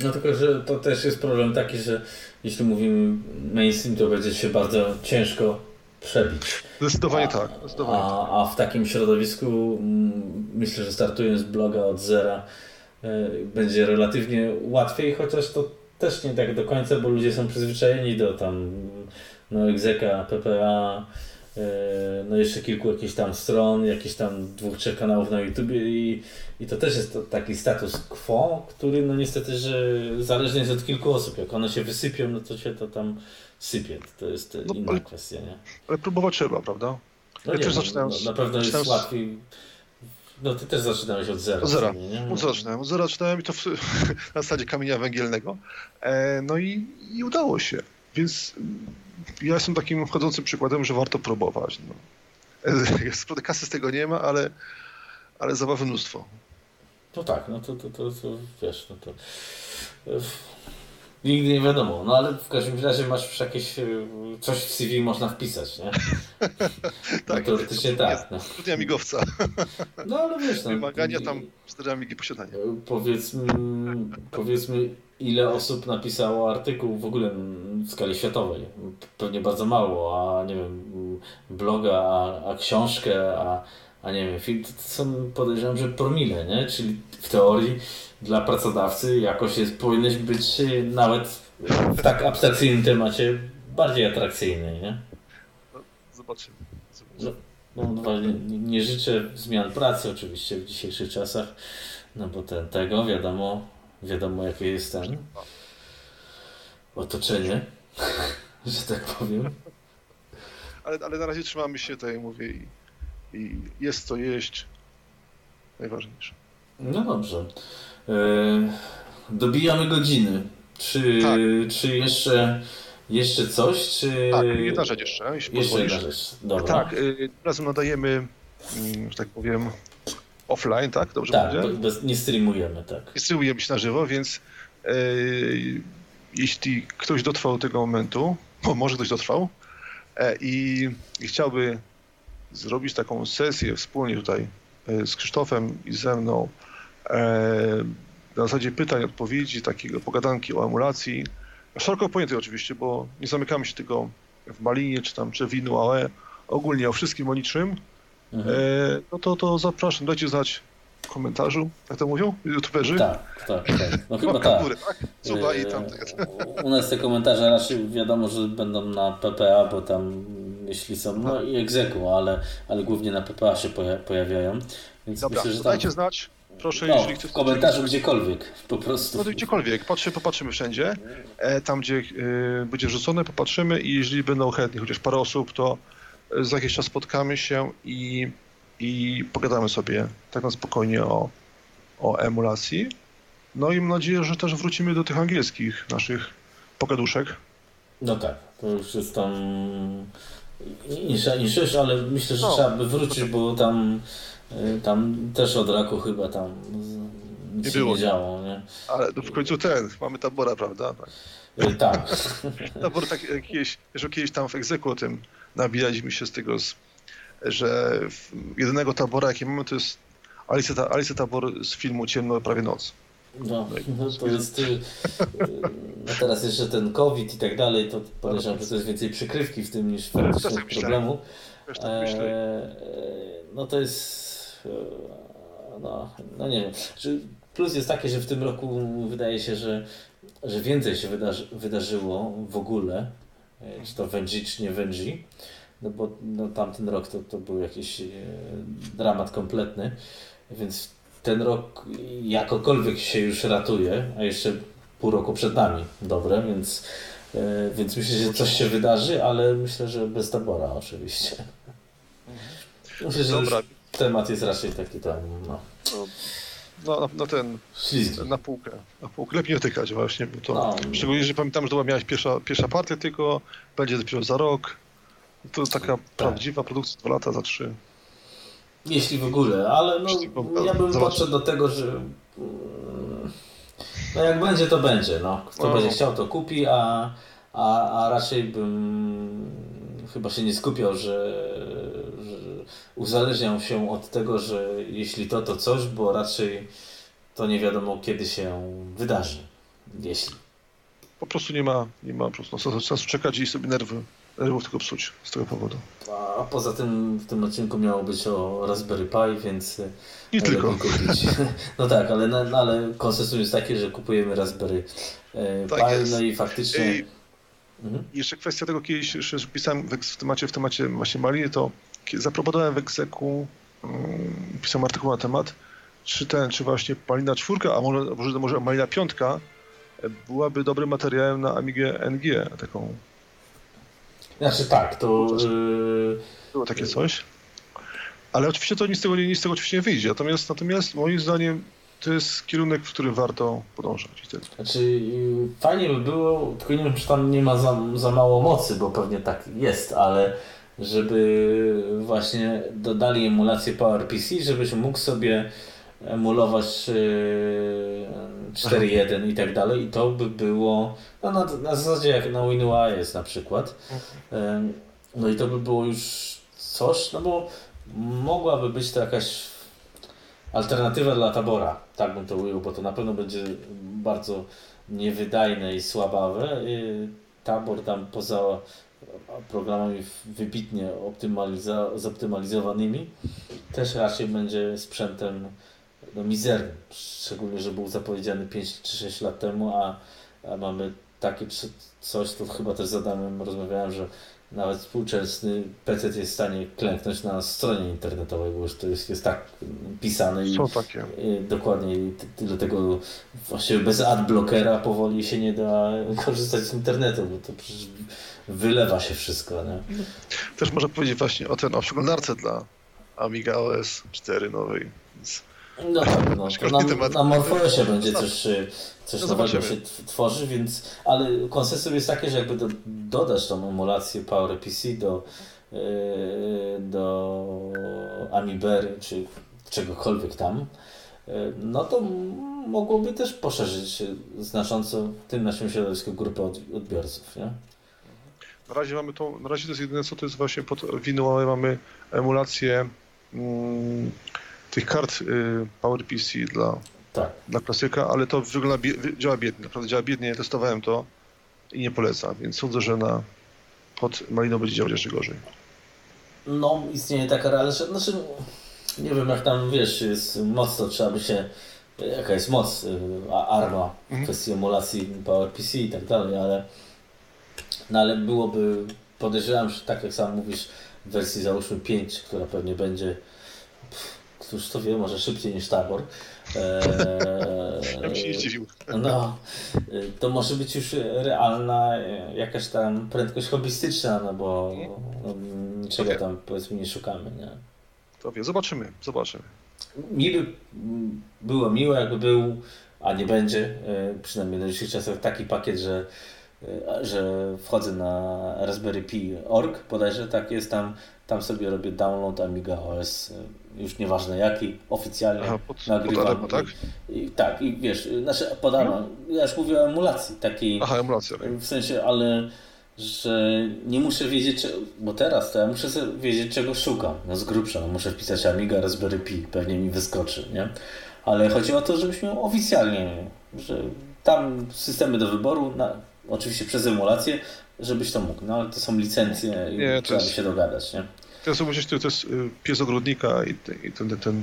No tylko, że to też jest problem taki, że jeśli mówimy mainstream, to będzie się bardzo ciężko przebić. Zdecydowanie a, tak. Zdecydowanie a, tak. a w takim środowisku mm, myślę, że startując bloga od zera y, będzie relatywnie łatwiej, chociaż to też nie tak do końca, bo ludzie są przyzwyczajeni do tam no, egzeka, PPA, E, no jeszcze kilku jakichś tam stron, jakieś tam dwóch, trzech kanałów na YouTube i, i to też jest to taki status quo, który no niestety, że zależny jest od kilku osób. Jak one się wysypią, no to się to tam sypie. To jest no, inna ale, kwestia, nie? Ale próbować trzeba, prawda? No ja nie, no, no, na pewno jest łatwiej. No ty też zaczynałeś od zera. Od zera. Nie? Od zera zaczynałem. Od zera zaczynałem i to w, na zasadzie kamienia węgielnego. E, no i, i udało się. Więc ja jestem takim wchodzącym przykładem, że warto próbować. No. Kasy z tego nie ma, ale, ale zabawy mnóstwo. No tak, no to, to, to, to wiesz, no to nigdy nie wiadomo, no ale w każdym razie masz jakieś, e, coś w CV można wpisać, nie? tak, no, teoretycznie tak. No. Studia migowca. no ale wiesz, no, Wymagania tam studia migi posiadania. Powiedzmy, powiedzmy ile osób napisało artykuł w ogóle w skali światowej. Pewnie bardzo mało, a nie wiem, bloga, a, a książkę, a, a nie wiem, film, to są podejrzewam, że promile, nie? Czyli w teorii dla pracodawcy jakoś jest, powinieneś być nawet w tak abstrakcyjnym temacie bardziej atrakcyjny, nie? No, zobaczymy. zobaczymy. No, no, nie, nie życzę zmian pracy oczywiście w dzisiejszych czasach, no bo ten, tego wiadomo, wiadomo jakie jest ten otoczenie, że tak powiem. Ale, ale na razie trzymamy się tutaj, mówię, i, i jest co jeść. Najważniejsze. No dobrze. E, dobijamy godziny. Czy, tak. czy jeszcze, jeszcze coś? Czy... Tak, jedna rzecz jeszcze, jeśli jeszcze. Jedna rzecz. Dobra. Tak, y, razem nadajemy, mm, że tak powiem, offline, tak? Dobrze tak, bez, nie streamujemy, tak. Nie streamujemy się na żywo, więc e, jeśli ktoś dotrwał do tego momentu, bo może ktoś dotrwał e, i, i chciałby zrobić taką sesję wspólnie tutaj e, z Krzysztofem i ze mną na zasadzie pytań, odpowiedzi, takiego pogadanki o emulacji, szeroko pojętej oczywiście, bo nie zamykamy się tylko w Malinie, czy tam, czy w Inu, ale ogólnie o wszystkim, o niczym, mhm. e, no to, to zapraszam, dajcie znać w komentarzu, jak to mówią youtuberzy? Tak, tak, tak. No chyba tak. Góry, tak? Suba i tam. E, u nas te komentarze raczej wiadomo, że będą na PPA, bo tam jeśli są, no i egzeku, ale, ale głównie na PPA się pojawiają. Więc Dobra, myślę, że tam... dajcie znać. Proszę, no, jeżeli chcesz. W komentarzu gdziekolwiek, po prostu. No gdziekolwiek, Patrzy, popatrzymy wszędzie. E, tam, gdzie y, będzie wrzucone, popatrzymy i jeżeli będą chętni chociaż parę osób, to za jakiś czas spotkamy się i, i pogadamy sobie tak na spokojnie o, o emulacji. No i mam nadzieję, że też wrócimy do tych angielskich naszych pogaduszek. No tak, to już jest tam insza niż ale myślę, że no. trzeba by wrócić, bo tam, y, tam też od raku chyba tam nic nie, było, nie działo. Nie? Ale w końcu ten, mamy tabora, prawda? Tak. Y, tak. Tabor tak jakieś, że kiedyś tam w egzeku o tym nabijaliśmy się z tego, że jedynego tabora, jaki mamy, to jest Alice, Alice Tabor z filmu Ciemno prawie noc. No, no to jest. Y, no teraz jeszcze ten COVID i tak dalej, to podejrzewam, że to jest więcej przykrywki w tym niż faktycznego tak problemu. Tak e, no to jest. E, no, no nie wiem. Plus jest taki, że w tym roku wydaje się, że, że więcej się wydarzy, wydarzyło w ogóle, e, czy to Wędzi, czy nie Wędzi. No bo no, tamten rok to, to był jakiś dramat kompletny, więc ten rok jakokolwiek się już ratuje, a jeszcze pół roku przed nami dobre, więc, e, więc myślę, że coś się wydarzy, ale myślę, że bez tabora oczywiście. Myślę, że Dobra. Temat jest raczej taki tam, no. No, na, na ten, Ślizgi. na półkę. Na półkę. Lepiej nie tykać właśnie, bo to, no. szczególnie, że pamiętam, że to miałeś pierwsza, pierwsza partia tylko, będzie dopiero za rok. To taka tak. prawdziwa produkcja, dwa lata, za trzy. Jeśli w ogóle, ale no, ja bym podszedł do tego, że mm, no jak będzie, to będzie. No. Kto no. będzie chciał, to kupi, a, a, a raczej bym chyba się nie skupiał, że uzależniał się od tego, że jeśli to, to coś, bo raczej to nie wiadomo kiedy się wydarzy. Jeśli. Po prostu nie ma, nie ma po prostu sensu czekać i sobie nerwy nerwów tylko psuć z tego powodu. A poza tym w tym odcinku miało być o Raspberry Pi, więc nie tylko. Kupić. No tak, ale, no, ale konsensus jest taki, że kupujemy Raspberry e, tak Pi, jest. no i faktycznie... I mhm. Jeszcze kwestia tego, kiedyś już pisałem w temacie, w temacie właśnie Maliny, to zaproponowałem w egzeku, um, pisałem artykuł na temat, czy ten, czy właśnie Malina czwórka, a może, może, może Malina piątka byłaby dobrym materiałem na Amigę NG, taką znaczy tak, to... Yy... Było takie coś. Ale oczywiście to nic z tego, nic z tego oczywiście nie wyjdzie. Natomiast, natomiast moim zdaniem to jest kierunek, w którym warto podążać. Znaczy yy, fajnie by było, tylko nie wiem, czy tam nie ma za, za mało mocy, bo pewnie tak jest, ale żeby właśnie dodali emulację PowerPC, żebyś mógł sobie emulować 4.1 i tak dalej i to by było no, na, na zasadzie jak na WinUI jest na przykład. No i to by było już coś, no bo mogłaby być to jakaś alternatywa dla tabora, tak bym to ujął, bo to na pewno będzie bardzo niewydajne i słabawe. Tabor tam poza programami wybitnie optymaliza- zoptymalizowanymi też raczej będzie sprzętem no, mizerny. Szczególnie, że był zapowiedziany 5 czy 6 lat temu, a, a mamy takie coś, to chyba też z Adamem rozmawiałem, że nawet współczesny PC jest w stanie klęknąć na stronie internetowej, bo już to jest, jest tak pisane i, i dokładnie dlatego tego właściwie bez adblockera powoli się nie da korzystać z internetu, bo to przecież wylewa się wszystko. Nie? Też można powiedzieć właśnie o ten o przeglądarce dla Amiga OS 4 nowej. Więc no tak, no, na, na Morphosie będzie coś, y, coś no nowego się tworzy, więc, ale konsensus jest takie, że jakby do, dodać tą emulację PowerPC do, yy, do Amibery, czy czegokolwiek tam, yy, no to mogłoby też poszerzyć znacząco tym naszym środowisku grupę odbiorców, nie? Na razie mamy to, na razie to jest jedyne co to jest właśnie pod Winuale mamy emulację mm, tych kart y, PowerPC dla, tak. dla klasyka, ale to wygląda, działa biednie, naprawdę działa biednie, testowałem to i nie polecam, więc sądzę, że na pod Malino będzie działać jeszcze gorzej. No, istnieje taka realność, znaczy nie wiem jak tam, wiesz, jest mocno, trzeba by się, jaka jest moc y, ARMA w mhm. kwestii emulacji PowerPC i tak dalej, ale no ale byłoby, podejrzewam, że tak jak sam mówisz, w wersji załóżmy 5, która pewnie będzie któż to wie, może szybciej niż tabor. Eee, ja bym się nie zdziwił. No, to może być już realna jakaś tam prędkość hobbystyczna, no bo no, niczego tam powiedzmy nie szukamy, nie? To wie, zobaczymy, zobaczymy. Mi by było miło, jakby był, a nie będzie, przynajmniej na dzisiejszych czasach, taki pakiet, że że wchodzę na Raspberry Pi org, bodajże tak jest tam, tam sobie robię download Amiga OS, już nieważne jaki, oficjalnie Aha, pod, nagrywam. Pod tak? I, I, tak, i wiesz, znaczy pod no. ja już mówię o emulacji takiej. Aha, emulacja. W sensie, ale że nie muszę wiedzieć, bo teraz to ja muszę wiedzieć, czego szukam. No z grubsza, no muszę wpisać Amiga Raspberry Pi, pewnie mi wyskoczy, nie? Ale chodzi o to, żebyś miał oficjalnie, że tam systemy do wyboru, na, oczywiście przez emulację, żebyś to mógł. No ale to są licencje i nie, trzeba jest, się dogadać, nie? To jest, myślę, to jest pies ogrodnika i, i ten, ten, ten,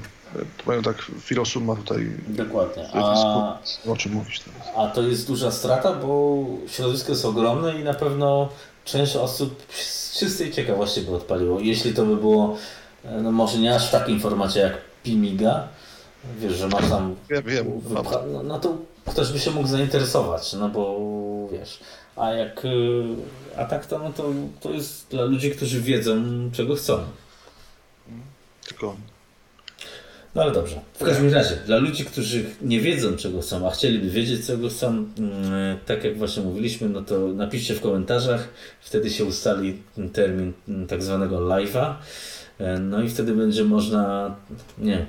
mają tak, Filosun ma tutaj... Dokładnie. A, o czym mówić teraz. A to jest duża strata, bo środowisko jest ogromne i na pewno część osób z czystej ciekawości by odpaliło. Jeśli to by było, no może nie aż w takim formacie jak Pimiga, wiesz, że masz tam... Wiem, wiem. Wypcha- no, no to ktoś by się mógł zainteresować, no bo wiesz. A jak. Y, a tak to, no to, to jest dla ludzi, którzy wiedzą, czego chcą. Tylko. No ale dobrze. W każdym razie, dla ludzi, którzy nie wiedzą, czego chcą, a chcieliby wiedzieć, czego chcą, mm, tak jak właśnie mówiliśmy, no to napiszcie w komentarzach. Wtedy się ustali termin mm, tak zwanego live'a. E, no i wtedy będzie można, nie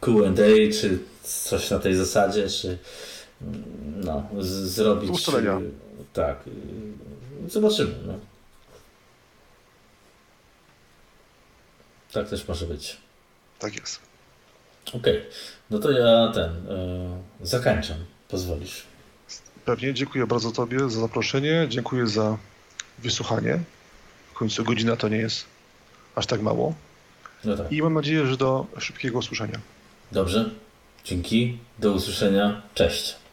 QA, czy coś na tej zasadzie, czy no, z, zrobić. Ustalenia. Tak. Zobaczymy. No. Tak też może być. Tak jest. Okej. Okay. No to ja ten yy, zakończam. Pozwolisz. Pewnie. Dziękuję bardzo Tobie za zaproszenie. Dziękuję za wysłuchanie. W końcu godzina to nie jest aż tak mało. No tak. I mam nadzieję, że do szybkiego usłyszenia. Dobrze. Dzięki. Do usłyszenia. Cześć.